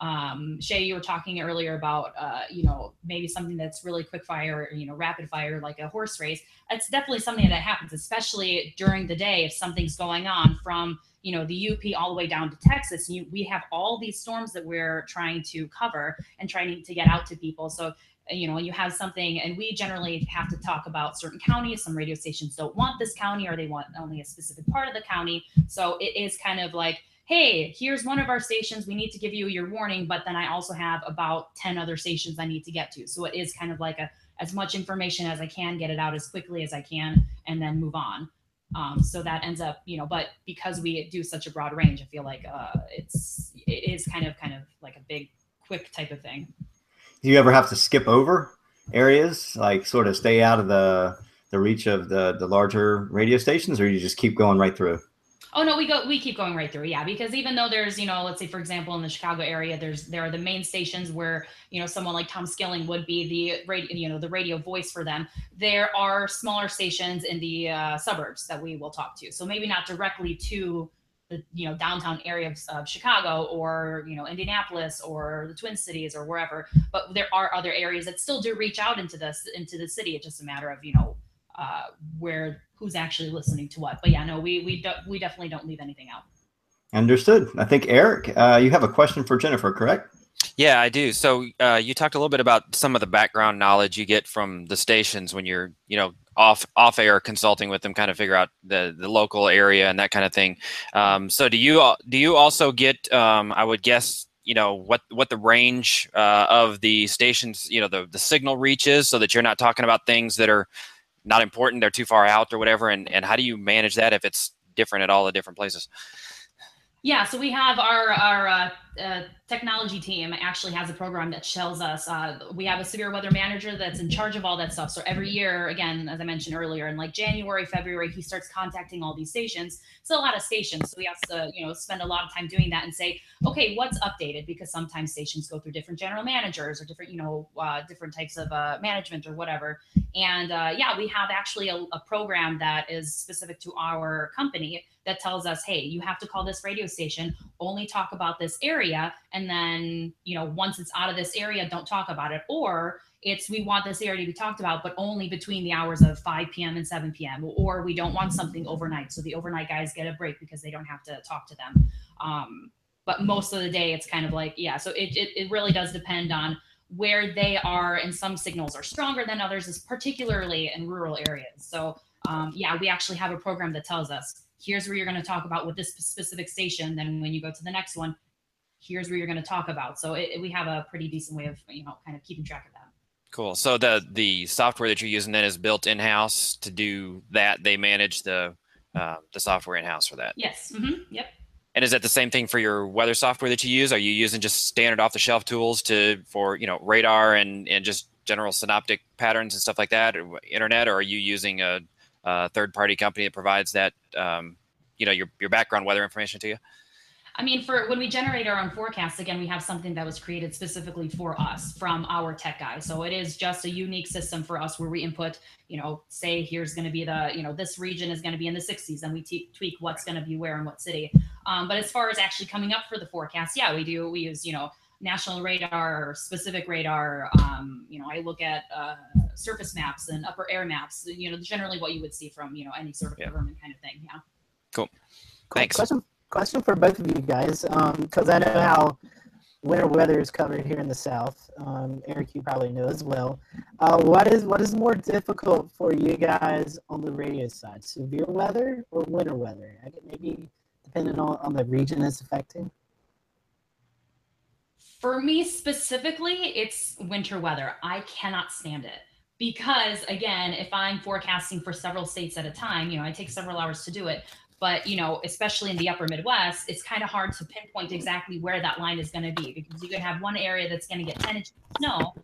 um, Shay, you were talking earlier about, uh, you know, maybe something that's really quick fire, you know, rapid fire, like a horse race. It's definitely something that happens, especially during the day if something's going on from, you know, the UP all the way down to Texas. You, we have all these storms that we're trying to cover and trying to get out to people. So, you know, when you have something, and we generally have to talk about certain counties. Some radio stations don't want this county, or they want only a specific part of the county. So it is kind of like, hey, here's one of our stations. We need to give you your warning, but then I also have about 10 other stations I need to get to. So it is kind of like a as much information as I can, get it out as quickly as I can, and then move on. Um, so that ends up, you know, but because we do such a broad range, I feel like uh, it's it is kind of kind of like a big quick type of thing. Do you ever have to skip over areas, like sort of stay out of the the reach of the the larger radio stations, or you just keep going right through? Oh no, we go we keep going right through. Yeah, because even though there's, you know, let's say for example in the Chicago area, there's there are the main stations where, you know, someone like Tom Skilling would be the radio, you know, the radio voice for them. There are smaller stations in the uh, suburbs that we will talk to. So maybe not directly to the you know downtown area of, of Chicago or you know Indianapolis or the Twin Cities or wherever, but there are other areas that still do reach out into this into the city. It's just a matter of you know uh, where who's actually listening to what. But yeah, no, we we do, we definitely don't leave anything out. Understood. I think Eric, uh, you have a question for Jennifer, correct? Yeah, I do. So uh, you talked a little bit about some of the background knowledge you get from the stations when you're, you know, off off air consulting with them, kind of figure out the the local area and that kind of thing. Um, so do you do you also get? Um, I would guess you know what what the range uh, of the stations, you know, the the signal reaches, so that you're not talking about things that are not important, they're too far out or whatever. And and how do you manage that if it's different at all the different places? Yeah, so we have our our uh, uh, technology team actually has a program that tells us uh, we have a severe weather manager that's in charge of all that stuff. So every year, again, as I mentioned earlier, in like January, February, he starts contacting all these stations. It's a lot of stations, so he has to you know spend a lot of time doing that and say, okay, what's updated? Because sometimes stations go through different general managers or different you know uh, different types of uh, management or whatever. And uh, yeah, we have actually a, a program that is specific to our company that tells us, hey, you have to call this radio station, only talk about this area, and then, you know, once it's out of this area, don't talk about it. Or it's we want this area to be talked about, but only between the hours of 5 p.m. and 7 p.m. Or we don't want something overnight. So the overnight guys get a break because they don't have to talk to them. Um, but most of the day, it's kind of like, yeah. So it, it, it really does depend on where they are and some signals are stronger than others is particularly in rural areas so um, yeah we actually have a program that tells us here's where you're going to talk about with this specific station then when you go to the next one here's where you're going to talk about. So it, it, we have a pretty decent way of you know kind of keeping track of that. Cool. So the the software that you're using then is built in-house to do that? They manage the uh, the software in-house for that? Yes. Mm-hmm. yep. And is that the same thing for your weather software that you use? Are you using just standard off the shelf tools to for you know radar and and just general synoptic patterns and stuff like that or internet or are you using a uh, third party company that provides that um, you know your, your background weather information to you I mean, for when we generate our own forecasts, again, we have something that was created specifically for us from our tech guy. So it is just a unique system for us where we input, you know, say here's going to be the, you know, this region is going to be in the 60s, and we t- tweak what's going to be where in what city. Um, but as far as actually coming up for the forecast, yeah, we do. We use, you know, national radar, or specific radar. Um, you know, I look at uh, surface maps and upper air maps. You know, generally what you would see from you know any sort of yeah. government kind of thing. Yeah. Cool. cool. Thanks. Question, question for both of you guys, because um, I know how winter weather is covered here in the South. Um, Eric, you probably know as well. Uh, what is what is more difficult for you guys on the radio side, severe weather or winter weather? I Maybe depending on, on the region it's affecting. For me specifically, it's winter weather. I cannot stand it because again, if I'm forecasting for several states at a time, you know, I take several hours to do it. But you know, especially in the upper Midwest, it's kind of hard to pinpoint exactly where that line is going to be because you can have one area that's going to get 10 inches of snow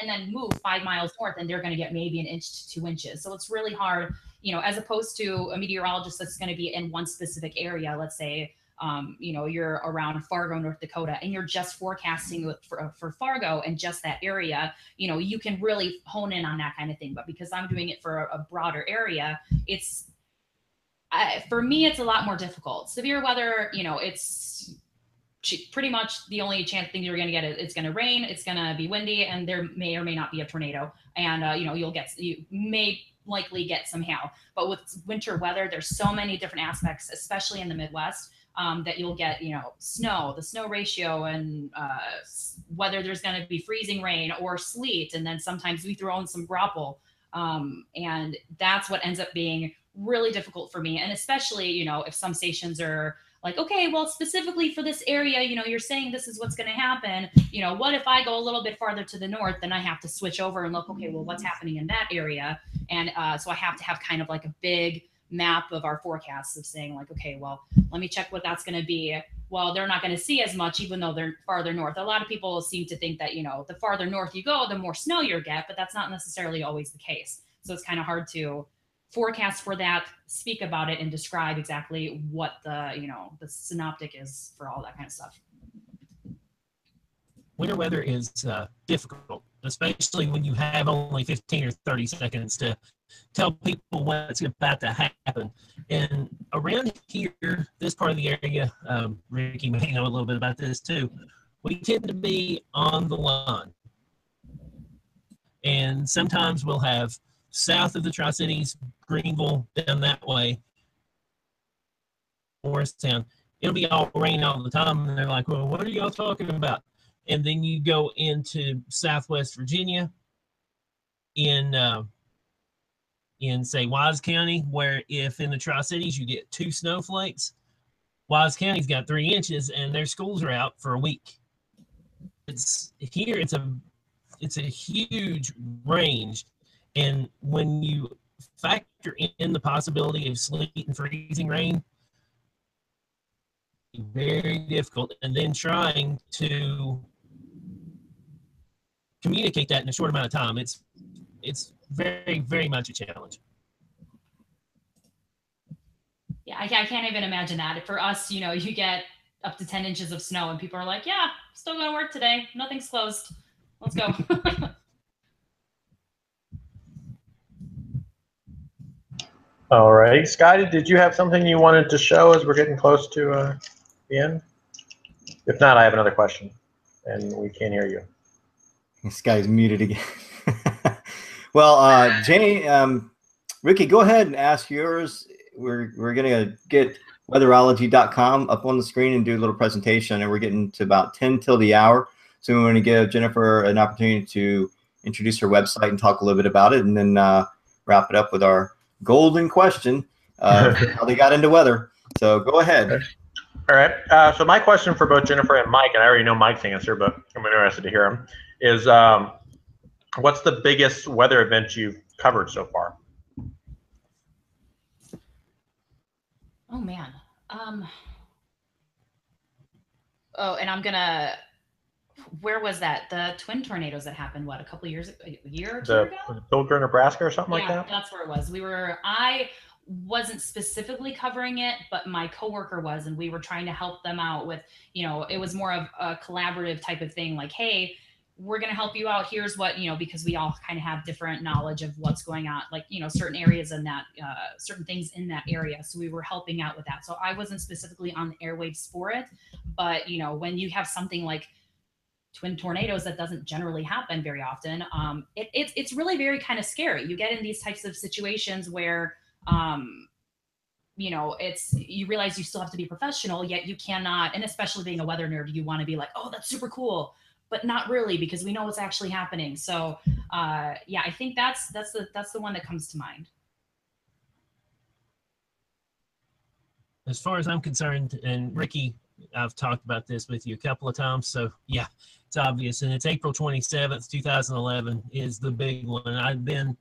and then move five miles north and they're going to get maybe an inch to two inches. So it's really hard, you know, as opposed to a meteorologist that's going to be in one specific area, let's say um, you know, you're around Fargo, North Dakota, and you're just forecasting for, for Fargo and just that area, you know, you can really hone in on that kind of thing. But because I'm doing it for a, a broader area, it's for me, it's a lot more difficult. Severe weather, you know, it's pretty much the only chance thing you're going to get is it's going to rain, it's going to be windy, and there may or may not be a tornado. And uh, you know you'll get you may likely get some hail. But with winter weather, there's so many different aspects, especially in the Midwest. Um, that you'll get, you know, snow, the snow ratio, and uh, whether there's going to be freezing rain or sleet, and then sometimes we throw in some graupel, um, and that's what ends up being really difficult for me. And especially, you know, if some stations are like, okay, well, specifically for this area, you know, you're saying this is what's going to happen. You know, what if I go a little bit farther to the north? Then I have to switch over and look, okay, well, what's happening in that area? And uh, so I have to have kind of like a big map of our forecasts of saying, like, okay, well, let me check what that's going to be. Well, they're not going to see as much, even though they're farther north. A lot of people seem to think that, you know, the farther north you go, the more snow you get, but that's not necessarily always the case. So it's kind of hard to forecast for that, speak about it, and describe exactly what the, you know, the synoptic is for all that kind of stuff. winter weather is uh, difficult, especially when you have only 15 or 30 seconds to tell people what's about to happen. And around here, this part of the area, um, Ricky may know a little bit about this too. We tend to be on the line. And sometimes we'll have south of the Tri Cities, Greenville, down that way, Morristown. It'll be all rain all the time. And they're like, well, what are y'all talking about? and then you go into Southwest Virginia, in uh, in say Wise County, where if in the Tri Cities you get two snowflakes, Wise County's got three inches, and their schools are out for a week. It's here. It's a it's a huge range, and when you factor in the possibility of sleet and freezing rain, very difficult. And then trying to communicate that in a short amount of time, it's it's very very much a challenge. Yeah, I, I can't even imagine that. For us, you know, you get up to 10 inches of snow and people are like, yeah, still going to work today. Nothing's closed. Let's go. All right, Scotty, did you have something you wanted to show as we're getting close to uh, the end? If not, I have another question, and we can't hear you. This guy's muted again. well, uh, Jenny, um, Ricky, go ahead and ask yours. We're we're gonna get weatherology.com up on the screen and do a little presentation, and we're getting to about ten till the hour. So we want to give Jennifer an opportunity to introduce her website and talk a little bit about it, and then uh, wrap it up with our golden question: uh, how they got into weather. So go ahead. All right. Uh, so my question for both Jennifer and Mike, and I already know Mike's answer, but I'm interested to hear him, is um, what's the biggest weather event you've covered so far? oh, man. Um, oh, and I'm going to. Where was that? The twin tornadoes that happened, what, a couple years, a year or two The ago? Pilgrim, Nebraska, or something like yeah, that? that's where it was. We were I wasn't specifically covering it, but my coworker was, and we were trying to help them out with, you know, it was more of a collaborative type of thing, like, hey, we're going to help you out. Here's what, you know, because we all kind of have different knowledge of what's going on, like, you know, certain areas in that, uh, certain things in that area. So we were helping out with that. So I wasn't specifically on the airwaves for it, but, you know, when you have something like twin tornadoes that doesn't generally happen very often, um, it, it's it's really very kind of scary. You get in these types of situations where, um, you know, it's you realize you still have to be professional, yet you cannot. And especially being a weather nerd, you want to be like, oh, that's super cool, but not really because we know what's actually happening. So, uh, yeah, I think that's that's the that's the one that comes to mind. As far as I'm concerned, and Ricky, I've talked about this with you a couple of times, so yeah, it's obvious. And it's April 27th, 2011 is the big one. I've been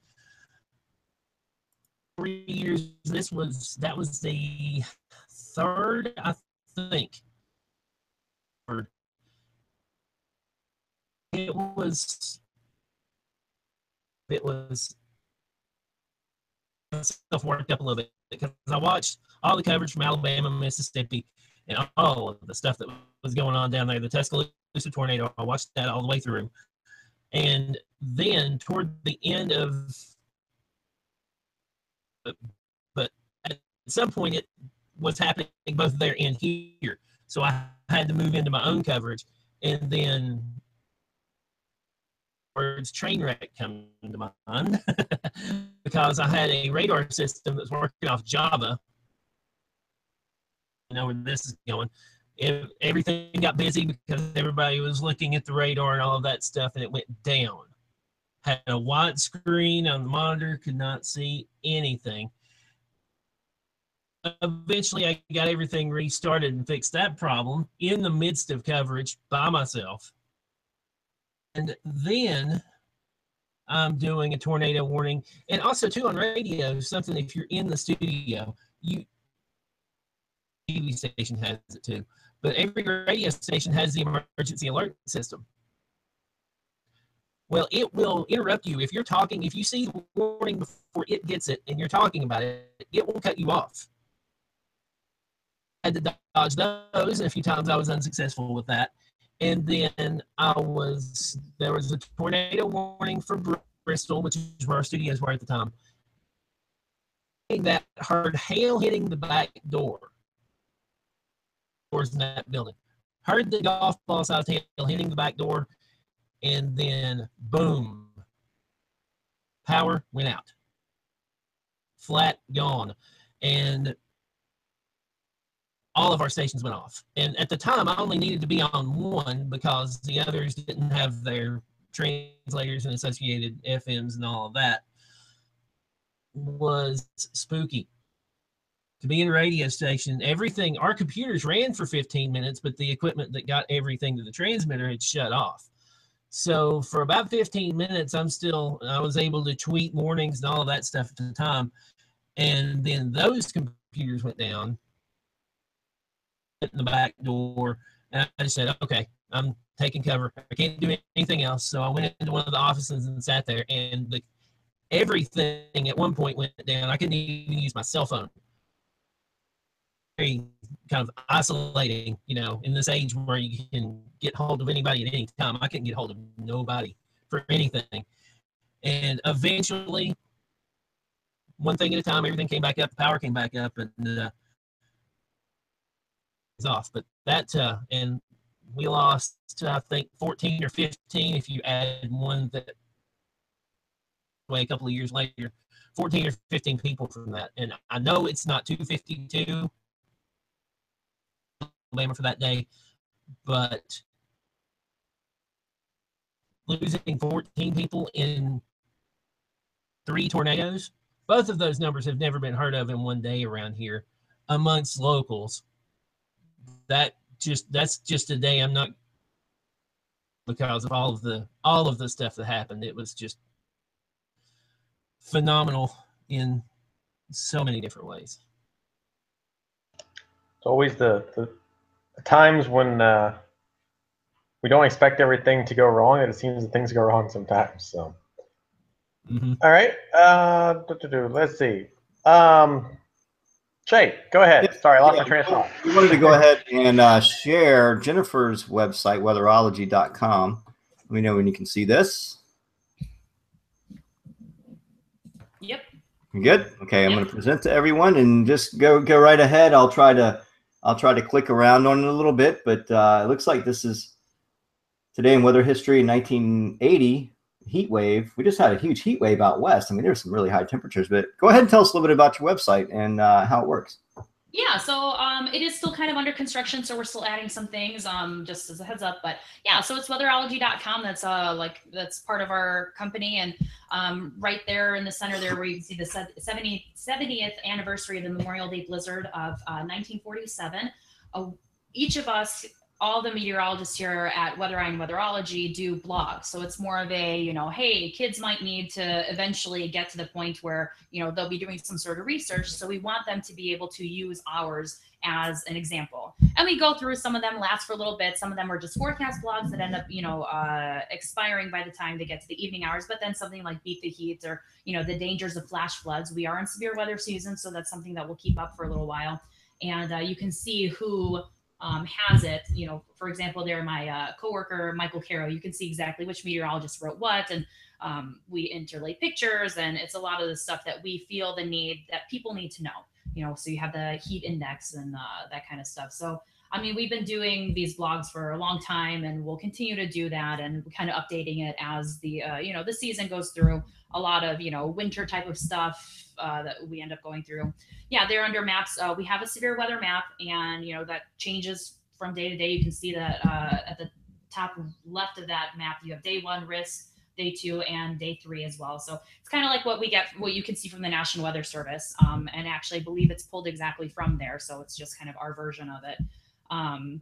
three years. This was that was the third, I think. Or It was. It was. Myself worked up a little bit because I watched all the coverage from Alabama, Mississippi, and all of the stuff that was going on down there. The Tuscaloosa tornado. I watched that all the way through, and then toward the end of but, but at some point it was happening both there and here. So I had to move into my own coverage, and then words train wreck come to mind because I had a radar system that's working off Java. You know where this is going. If everything got busy because everybody was looking at the radar and all of that stuff, and it went down. Had a white screen on the monitor, could not see anything. Eventually, I got everything restarted and fixed that problem in the midst of coverage by myself. And then I'm doing a tornado warning. And also, too, on radio, something if you're in the studio, you TV station has it too, but every radio station has the emergency alert system. Well, it will interrupt you if you're talking. If you see the warning before it gets it and you're talking about it, it will cut you off. I had to dodge those, a few times I was unsuccessful with that. And then I was there was a tornado warning for Bristol, which is where our studios were at the time. That heard hail hitting the back door. Doors in that building. Heard the golf ball size hail hitting the back door, and then boom, power went out. Flat gone. And all of our stations went off. And at the time, I only needed to be on one because the others didn't have their translators and associated FMs and all of that. Was spooky. To be in a radio station, everything, our computers ran for 15 minutes, but the equipment that got everything to the transmitter had shut off. So for about 15 minutes, I'm still, I was able to tweet warnings and all of that stuff at the time. And then those computers went down in the back door. And I just said, okay, I'm taking cover. I can't do anything else. So I went into one of the offices and sat there, and the, everything at one point went down. I couldn't even use my cell phone. Very kind of isolating, you know, in this age where you can get hold of anybody at any time. I couldn't get hold of nobody for anything. And eventually, one thing at a time, everything came back up, power came back up, and uh, off. But that uh, and we lost I think 14 or 15 if you add one that way a couple of years later, 14 or 15 people from that. And I know it's not 252 Alabama for that day, but losing 14 people in three tornadoes, both of those numbers have never been heard of in one day around here amongst locals that just that's just a day I'm not because of all of the all of the stuff that happened. It was just phenomenal in so many different ways. It's always the the, times when uh, we don't expect everything to go wrong, and it seems that things go wrong sometimes. So, mm-hmm. all right, uh, let's see. Um, Jay, go ahead. Sorry, I lost yeah, my train of thought. We wanted to go ahead and uh, share Jennifer's website, weatherology.com. Let me know when you can see this. Yep. You good? Okay, I'm Yep. going to present to everyone and just go go right ahead. I'll try to I'll try to click around on it a little bit, but uh, it looks like this is today in weather history in 1980 heat wave. We just had a huge heat wave out west. I mean, there's some really high temperatures. But go ahead and tell us a little bit about your website and uh, how it works. Yeah, so um, it is still kind of under construction, so we're still adding some things, um, just as a heads up. But yeah, so it's weatherology.com. That's uh like that's part of our company, and um, right there in the center there, where you can see the 70, 70th anniversary of the Memorial Day blizzard of uh, 1947. Uh, each of us all the meteorologists here at Weather Eye and Weatherology do blogs. So it's more of a, you know, hey, kids might need to eventually get to the point where, you know, they'll be doing some sort of research. So we want them to be able to use ours as an example. And we go through some of them last for a little bit. Some of them are just forecast blogs that end up, you know, uh, expiring by the time they get to the evening hours. But then something like Beat the Heat or, you know, the dangers of flash floods. We are in severe weather season. So that's something that we'll keep up for a little while. And uh, you can see who um, has it. You know, for example, there my uh, coworker Michael Caro. You can see exactly which meteorologist wrote what, and um, we interlay pictures, and it's a lot of the stuff that we feel the need that people need to know. You know, so you have the heat index and uh, that kind of stuff. So I mean, we've been doing these blogs for a long time, and we'll continue to do that, and kind of updating it as the uh, you know the season goes through. A lot of you know winter type of stuff uh, that we end up going through. Yeah, they're under maps. Uh, we have a severe weather map, and you know that changes from day to day. You can see that uh, at the top left of that map, you have day one risk, day two, and day three as well. So it's kind of like what we get, what you can see from the National Weather Service, um, and actually I believe it's pulled exactly from there. So it's just kind of our version of it. Um,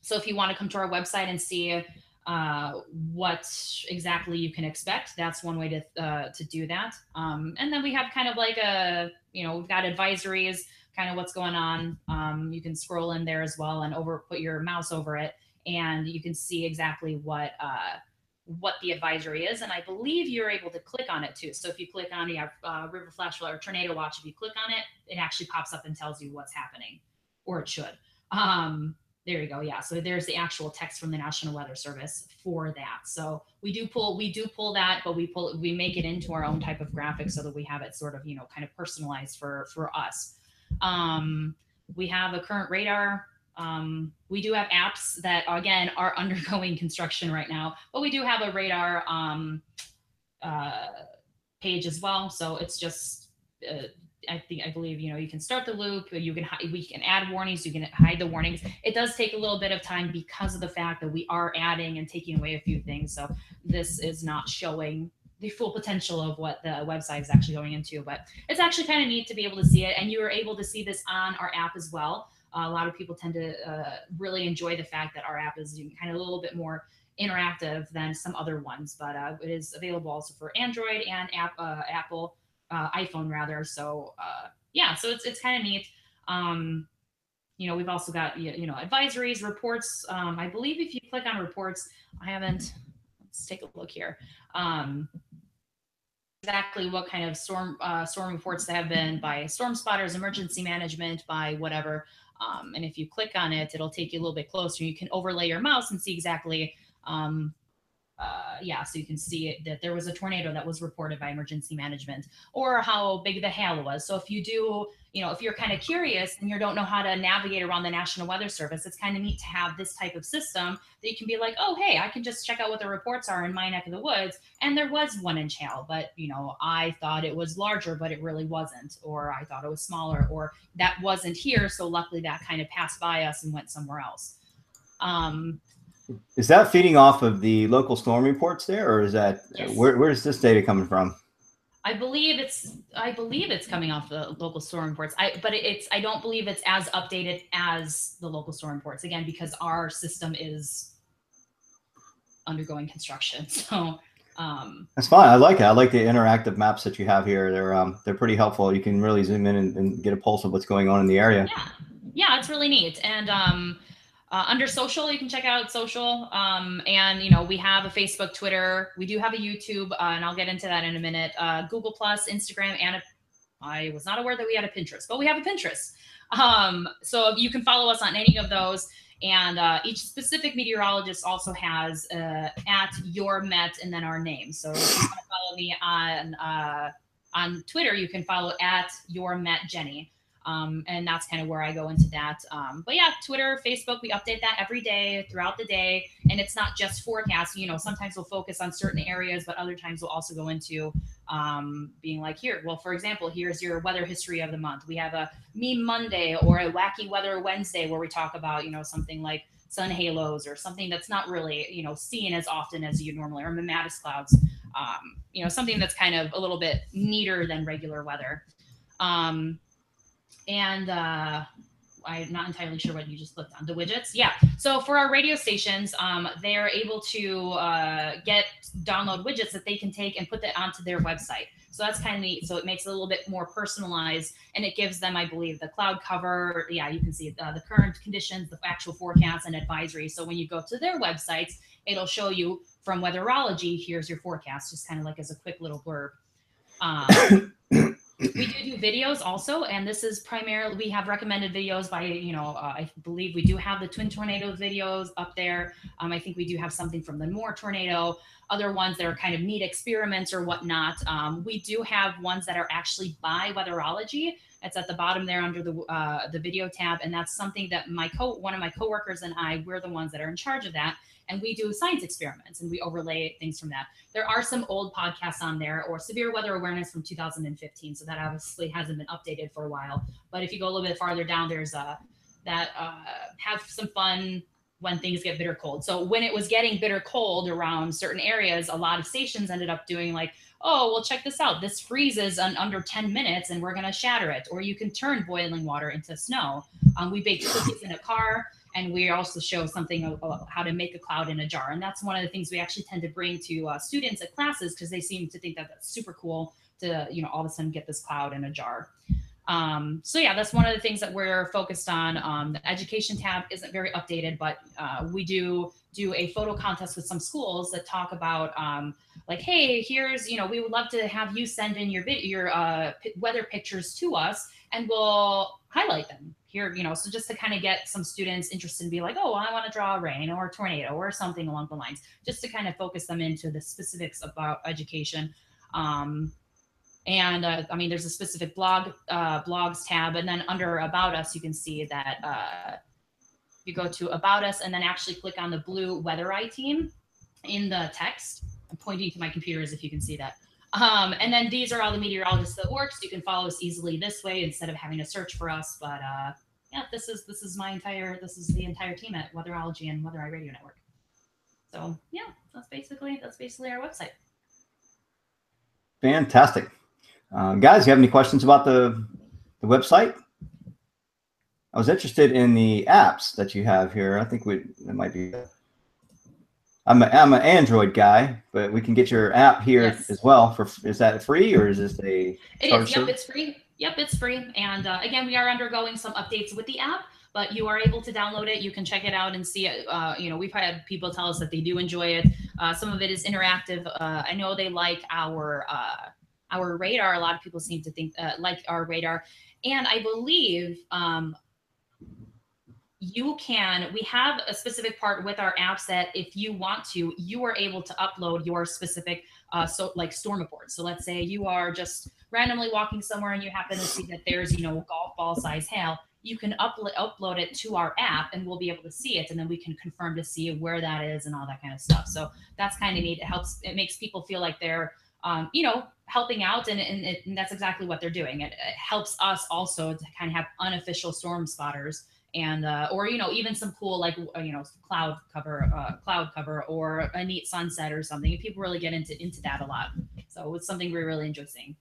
so if you want to come to our website and see uh, what exactly you can expect, that's one way to uh, to do that. Um, and then we have kind of like a, you know, we've got advisories, kind of what's going on. Um, you can scroll in there as well and over put your mouse over it, and you can see exactly what uh, what the advisory is. And I believe you're able to click on it too. So if you click on have uh, River Flash or Tornado Watch, if you click on it, it actually pops up and tells you what's happening, or it should. Um, there you go. Yeah. So there's the actual text from the National Weather Service for that. So we do pull, we do pull that, but we pull, we make it into our own type of graphic so that we have it sort of, you know, kind of personalized for for us. Um, we have a current radar. Um, we do have apps that again are undergoing construction right now, but we do have a radar um, uh, page as well. So it's just uh, I think I believe you know you can start the loop. You can we can add warnings. You can hide the warnings. It does take a little bit of time because of the fact that we are adding and taking away a few things. So this is not showing the full potential of what the website is actually going into. But it's actually kind of neat to be able to see it, and you are able to see this on our app as well. Uh, a lot of people tend to uh, really enjoy the fact that our app is kind of a little bit more interactive than some other ones, but uh, it is available also for Android and app, uh, Apple uh, iPhone rather. So uh, yeah, so it's it's kind of neat. Um, you know, we've also got you know advisories, reports. Um, I believe if you click on reports, I haven't. Let's take a look here. Um, exactly what kind of storm uh, storm reports there have been by storm spotters, emergency management, by whatever. Um, and if you click on it, it'll take you a little bit closer. You can overlay your mouse and see exactly um, uh, yeah, so you can see it, that there was a tornado that was reported by emergency management or how big the hail was. So if you do, you know, if you're kind of curious and you don't know how to navigate around the National Weather Service, it's kind of neat to have this type of system that you can be like, oh, hey, I can just check out what the reports are in my neck of the woods. And there was one inch hail, but, you know, I thought it was larger, but it really wasn't. Or I thought it was smaller, or that wasn't here. So luckily that kind of passed by us and went somewhere else. Um, is that feeding off of the local storm reports there, or is that yes. where, where's this data coming from? I believe it's I believe it's coming off the local storm reports. I but it's I don't believe it's as updated as the local storm reports again because our system is undergoing construction. So um, that's fine. I like it. I like the interactive maps that you have here. They're um, they're pretty helpful. You can really zoom in and, and, get a pulse of what's going on in the area. Yeah, yeah, it's really neat. And um, uh, under social, you can check out social. Um, and, you know, we have a Facebook, Twitter. We do have a YouTube, uh, and I'll get into that in a minute. Uh, Google Plus, Instagram, and a, I was not aware that we had a Pinterest, but we have a Pinterest. Um, so you can follow us on any of those. And uh, each specific meteorologist also has uh, at your Met and then our name. So if you want to follow me on uh, on Twitter, you can follow at your Met Jenny. Um, and that's kind of where I go into that. Um, but yeah, Twitter, Facebook, we update that every day throughout the day. And it's not just forecasts. You know, sometimes we'll focus on certain areas, but other times we'll also go into um, being like, here, well, for example, here's your weather history of the month. We have a meme Monday or a wacky weather Wednesday where we talk about, you know, something like sun halos or something that's not really, you know, seen as often as you normally or mammatus clouds. Um, you know, something that's kind of a little bit neater than regular weather. Um, and uh, I'm not entirely sure what you just clicked on. The widgets, yeah. So for our radio stations, um, they're able to uh, get download widgets that they can take and put that onto their website. So that's kind of neat. So it makes it a little bit more personalized, and it gives them, I believe, the cloud cover. Yeah, you can see uh, the current conditions, the actual forecasts, and advisory. So when you go to their websites, it'll show you from Weatherology. Here's your forecast, just kind of like as a quick little blurb. Um, we do do videos also and this is primarily we have recommended videos by you know uh, i believe we do have the twin tornado videos up there. Um, i think we do have something from the Moore tornado other ones that are kind of neat experiments or whatnot. Um, we do have ones that are actually by weatherology. It's at the bottom there under the uh, the video tab, and that's something that my co one of my coworkers and I we're the ones that are in charge of that, and we do science experiments and we overlay things from that. There are some old podcasts on there, or severe weather awareness from 2015, so that obviously hasn't been updated for a while. But if you go a little bit farther down, there's a that uh, have some fun when things get bitter cold. So when it was getting bitter cold around certain areas, a lot of stations ended up doing like, oh, well, check this out. This freezes in under 10 minutes and we're going to shatter it. Or you can turn boiling water into snow. Um, we baked cookies in a car and we also show something about how to make a cloud in a jar. And that's one of the things we actually tend to bring to uh, students at classes because they seem to think that that's super cool to, you know, all of a sudden get this cloud in a jar. Um, so yeah, that's one of the things that we're focused on. Um, the education tab isn't very updated, but uh, we do do a photo contest with some schools that talk about um, like, hey, here's you know, we would love to have you send in your your uh, weather pictures to us, and we'll highlight them here. You know, so just to kind of get some students interested and be like, oh, well, I want to draw a rain or a tornado or something along the lines, just to kind of focus them into the specifics about education. Um, and uh, I mean, there's a specific blog uh, blogs tab, and then under About Us, you can see that uh, you go to About Us, and then actually click on the blue Weather Eye team in the text. I'm pointing to my computer as if you can see that. Um, and then these are all the meteorologists that works. You can follow us easily this way instead of having to search for us. But uh, yeah, this is this is my entire this is the entire team at Weatherology and Weather Eye Radio Network. So yeah, that's basically that's basically our website. Fantastic. Um, guys, you have any questions about the, the website? I was interested in the apps that you have here. I think we it might be. I'm a, I'm an Android guy, but we can get your app here Yes. as well. For is that free or is this a? It is. Yep, it's free. Yep, it's free. And uh, again, we are undergoing some updates with the app, but you are able to download it. You can check it out and see it. Uh, you know, we've had people tell us that they do enjoy it. Uh, some of it is interactive. Uh, I know they like our uh, our radar. A lot of people seem to think uh, like our radar, and I believe um, you can we have a specific part with our apps that if you want to you are able to upload your specific uh, so like storm reports. So let's say you are just randomly walking somewhere and you happen to see that there's you know golf ball size hail you can upload upload it to our app and we'll be able to see it and then we can confirm to see where that is and all that kind of stuff. So that's kind of neat. It helps it makes people feel like they're um, you know helping out and, and, it, and that's exactly what they're doing. It, it helps us also to kind of have unofficial storm spotters and uh, or you know even some cool like uh, you know cloud cover uh, cloud cover or a neat sunset or something and people really get into into that a lot so it's something we really seeing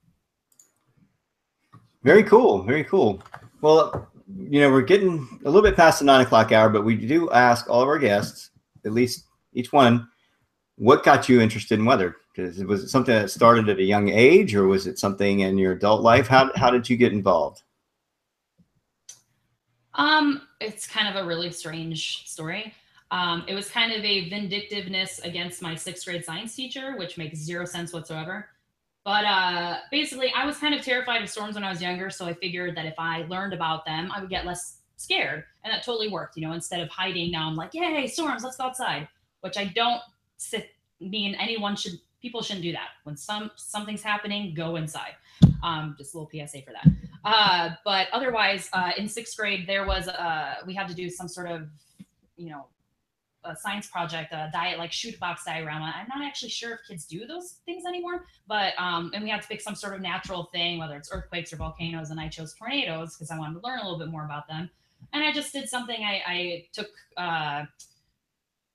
Very cool. Very cool. Well, you know, we're getting a little bit past the nine o'clock hour, but we do ask all of our guests, at least each one, what got you interested in weather? Because it was it something that started at a young age, or was it something in your adult life? How how did you get involved? Um, it's kind of a really strange story. Um, it was kind of a vindictiveness against my sixth grade science teacher, which makes zero sense whatsoever. But uh, basically, I was kind of terrified of storms when I was younger, so I figured that if I learned about them, I would get less scared, and that totally worked. You know, instead of hiding, now I'm like, "Yay, storms! Let's go outside." Which I don't mean anyone should. People shouldn't do that. When some something's happening, go inside. Um, just a little PSA for that. Uh, but otherwise, uh, in sixth grade, there was uh, we had to do some sort of, you know, a science project, a diet like shoot box diorama. I'm not actually sure if kids do those things anymore, but um, and we had to pick some sort of natural thing, whether it's earthquakes or volcanoes, and I chose tornadoes because I wanted to learn a little bit more about them. And I just did something. I, I took uh,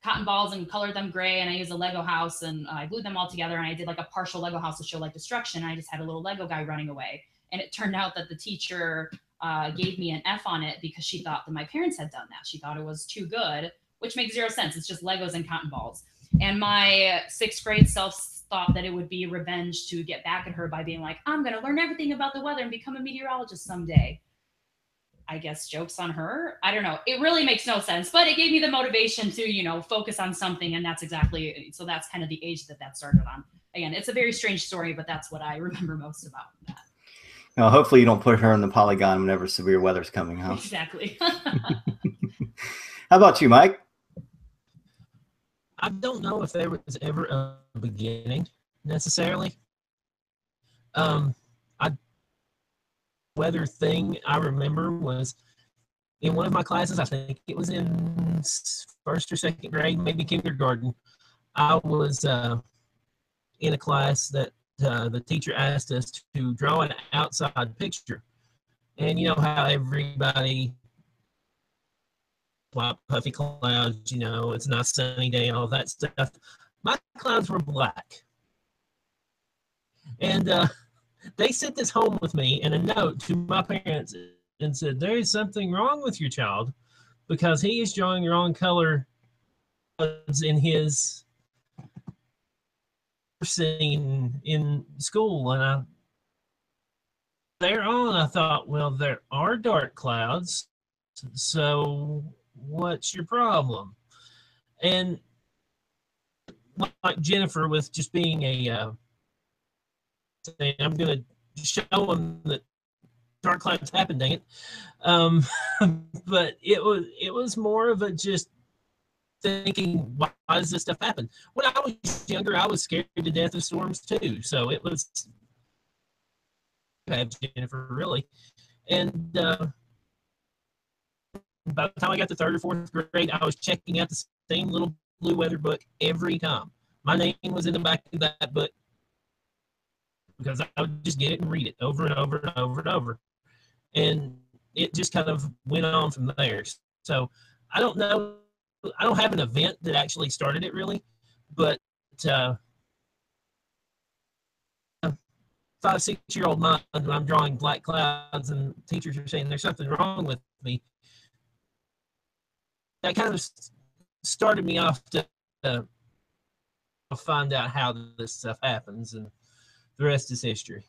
cotton balls and colored them gray, and I used a Lego house and I glued them all together, and I did like a partial Lego house to show like destruction. I just had a little Lego guy running away, and it turned out that the teacher uh, gave me an F on it because she thought that my parents had done that. She thought it was too good, which makes zero sense. It's just Legos and cotton balls. And my sixth grade self thought that it would be revenge to get back at her by being like, I'm going to learn everything about the weather and become a meteorologist someday. I guess jokes on her. I don't know. It really makes no sense, but it gave me the motivation to, you know, focus on something. And that's exactly so that's kind of the age that that started on. Again, it's a very strange story, but that's what I remember most about that. Now, hopefully, you don't put her in the polygon whenever severe weather's coming. Huh? Exactly. How about you, Mike? I don't know if there was ever a beginning necessarily. Um, I weather thing I remember was in one of my classes. I think it was in first or second grade, maybe kindergarten. I was uh, in a class that uh, the teacher asked us to draw an outside picture. And you know how everybody, white puffy clouds, you know, it's not sunny day, all that stuff. My clouds were black. And uh, they sent this home with me and a note to my parents and said, There is something wrong with your child because he is drawing wrong color clouds in his scene in school. And I, there on, I thought, well, there are dark clouds. So what's your problem? And like Jennifer, with just being a, uh, saying, I'm going to show them that dark clouds happen, dang it. Um, but it was it was more of a just thinking, why does this stuff happen? When I was younger, I was scared to death of storms too. So it was have Jennifer really, and uh, by the time I got to third or fourth grade, I was checking out the same little blue weather book every time. My name was in the back of that book because I would just get it and read it over and over and over and over. And it just kind of went on from there. So I don't know I don't have an event that actually started it really, but uh, five six year old mind I'm drawing black clouds and teachers are saying there's something wrong with me. That kind of started me off to uh, find out how this stuff happens, and the rest is history.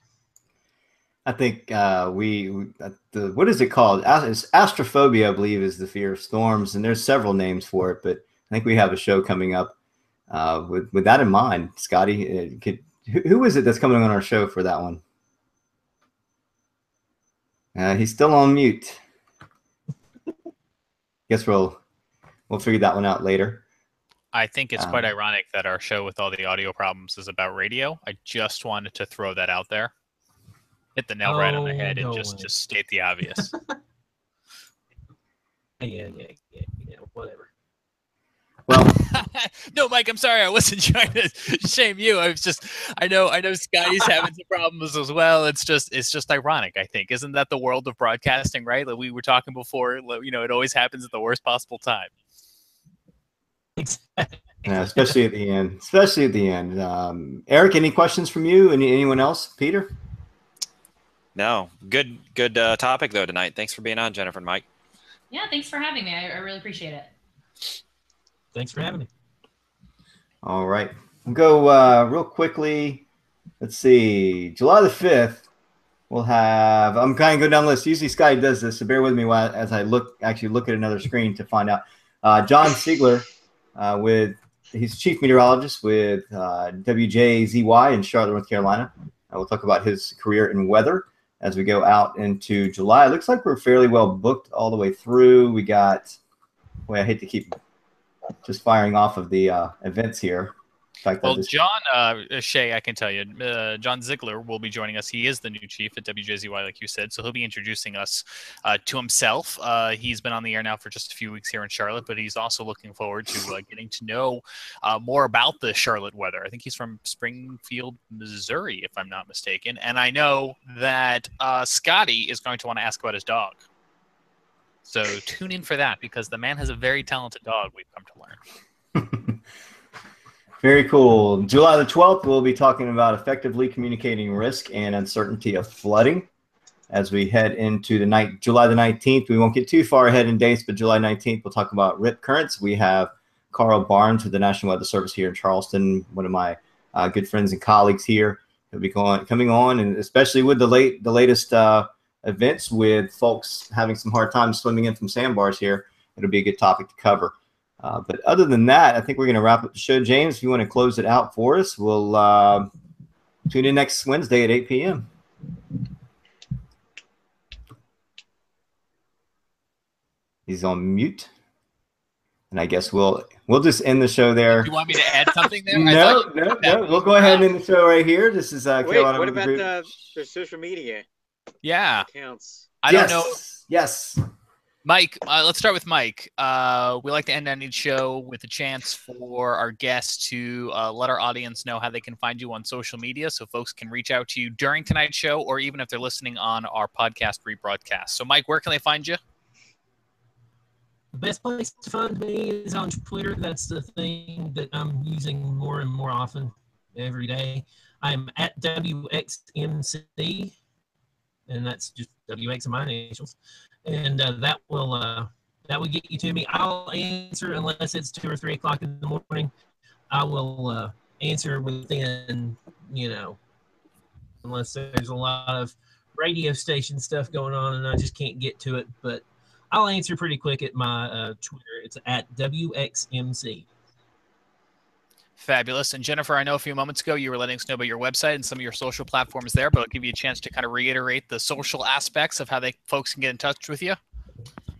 I think uh, we, uh, the what is it called? It's astrophobia, I believe, is the fear of storms, and there's several names for it. But I think we have a show coming up uh, with with that in mind. Scotty, uh, could, who, who is it that's coming on our show for that one? Uh, he's still on mute. Guess we'll we'll figure that one out later. I think it's um, quite ironic that our show with all the audio problems is about radio. I just wanted to throw that out there hit the nail oh, right on the oh, head and just just state the obvious. yeah, yeah, yeah, yeah, whatever. Well, no, Mike, I'm sorry. I wasn't trying to shame you. I was just, I know, I know Scotty's having some problems as well. It's just, it's just ironic. I think, isn't that the world of broadcasting, right? Like we were talking before. You know, it always happens at the worst possible time. Exactly. Yeah, especially at the end. Especially at the end. Um, Eric, any questions from you? Any anyone else? Peter? No, good good uh, topic though tonight. Thanks for being on, Jennifer and Mike. Yeah, thanks for having me. I, I really appreciate it. Thanks for having me. All right, we'll go uh, real quickly. Let's see, July the fifth. We'll have. I'm kind of going down the list. Usually Sky does this, so bear with me while as I look actually look at another screen to find out. Uh, John Siegler uh, with he's chief meteorologist with uh, WJZY in Charlotte, North Carolina. I will talk about his career in weather as we go out into July. It looks like we're fairly well booked all the way through. We got, well, I hate to keep just firing off of the uh, events here fact well, John uh, Shay, I can tell you, uh, John Ziegler will be joining us. He is the new chief at WJZY, like you said, so he'll be introducing us uh, to himself. Uh, he's been on the air now for just a few weeks here in Charlotte, but he's also looking forward to uh, getting to know uh, more about the Charlotte weather. I think he's from Springfield, Missouri, if I'm not mistaken, and I know that Scotty is going to want to ask about his dog. So tune in for that because the man has a very talented dog. We've come to learn. Very cool. July the 12th, we'll be talking about effectively communicating risk and uncertainty of flooding. As we head into the night, July the 19th, we won't get too far ahead in dates, but July 19th, we'll talk about rip currents. We have Carl Barnes with the National Weather Service here in Charleston, one of my uh, good friends and colleagues here. He'll be going, coming on, and especially with the late the latest uh, events with folks having some hard time swimming in from sandbars here, it'll be a good topic to cover. Uh, but other than that, I think we're going to wrap up the show. James, if you want to close it out for us, we'll uh, tune in next Wednesday at 8 p.m. He's on mute. And I guess we'll we'll just end the show there. Do you want me to add something there? no, no, no. We'll go ahead and end the show right here. This is uh, Wait, what about the, the social media? Yeah, Accounts. I yes. don't know. Yes. Mike, uh, let's start with Mike. Uh, we like to end any show with a chance for our guests to uh, let our audience know how they can find you on social media so folks can reach out to you during tonight's show or even if they're listening on our podcast rebroadcast. So, Mike, where can they find you? The best place to find me is on Twitter. That's the thing that I'm using more and more often every day. I'm at WXMC, and that's just WX in my initials. And uh, that will uh, that will get you to me. I'll answer unless it's two or three o'clock in the morning. I will uh, answer within, you know, unless there's a lot of radio station stuff going on and I just can't get to it. But I'll answer pretty quick at my uh, Twitter. It's at WXMC. Fabulous. And Jennifer, I know a few moments ago you were letting us know about your website and some of your social platforms there, but I'll give you a chance to kind of reiterate the social aspects of how they folks can get in touch with you.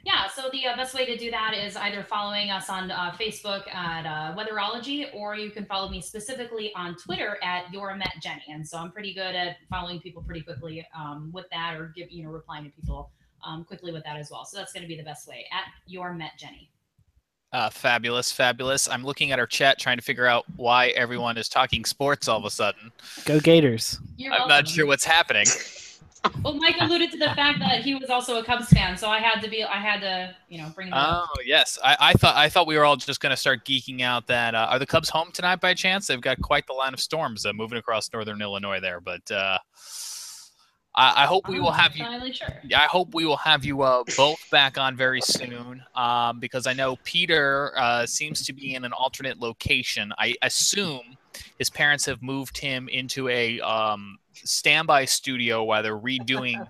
Yeah, so the uh, best way to do that is either following us on uh, Facebook at uh, Weatherology, or you can follow me specifically on Twitter at Your Met Jenny. And so I'm pretty good at following people pretty quickly um, with that, or give you know replying to people um, quickly with that as well. So that's going to be the best way at Your Met Jenny. Uh, fabulous, fabulous. I'm looking at our chat trying to figure out why everyone is talking sports all of a sudden. Go Gators. You're I'm not sure what's happening. Well, Mike alluded to the fact that he was also a Cubs fan, so I had to be, I had to, you know, bring that up. Oh yes, I, I thought I thought we were all just going to start geeking out. That uh, are the Cubs home tonight by chance? They've got quite the line of storms uh, moving across northern Illinois there, but uh, I, I hope we will I'm have you. sure. Yeah, I hope we will have you uh, both back on very soon um, because I know Peter uh, seems to be in an alternate location. I assume his parents have moved him into a um, standby studio while they're redoing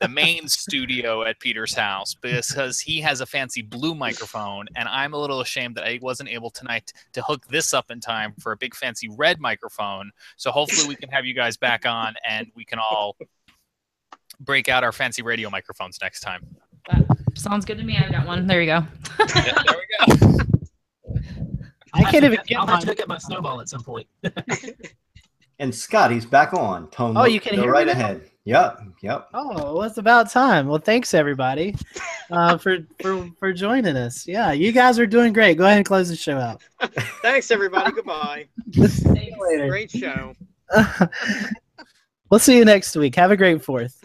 the main studio at Peter's house because he has a fancy blue microphone, and I'm a little ashamed that I wasn't able tonight to hook this up in time for a big fancy red microphone. So hopefully we can have you guys back on and we can all break out our fancy radio microphones next time. That sounds good to me. I've got one. There you go. Yeah, there we go. I can't even I'll get have to mine. hook up my snowball at some point. And Scott, he's back on. Tone. Oh, you can go hear me right now? ahead. Yep. Yep. Oh, well, it's about time. Well, thanks everybody uh, for for for joining us. Yeah, you guys are doing great. Go ahead and close the show out. Thanks, everybody. Goodbye. See you later. Great show. we'll see you next week. Have a great fourth.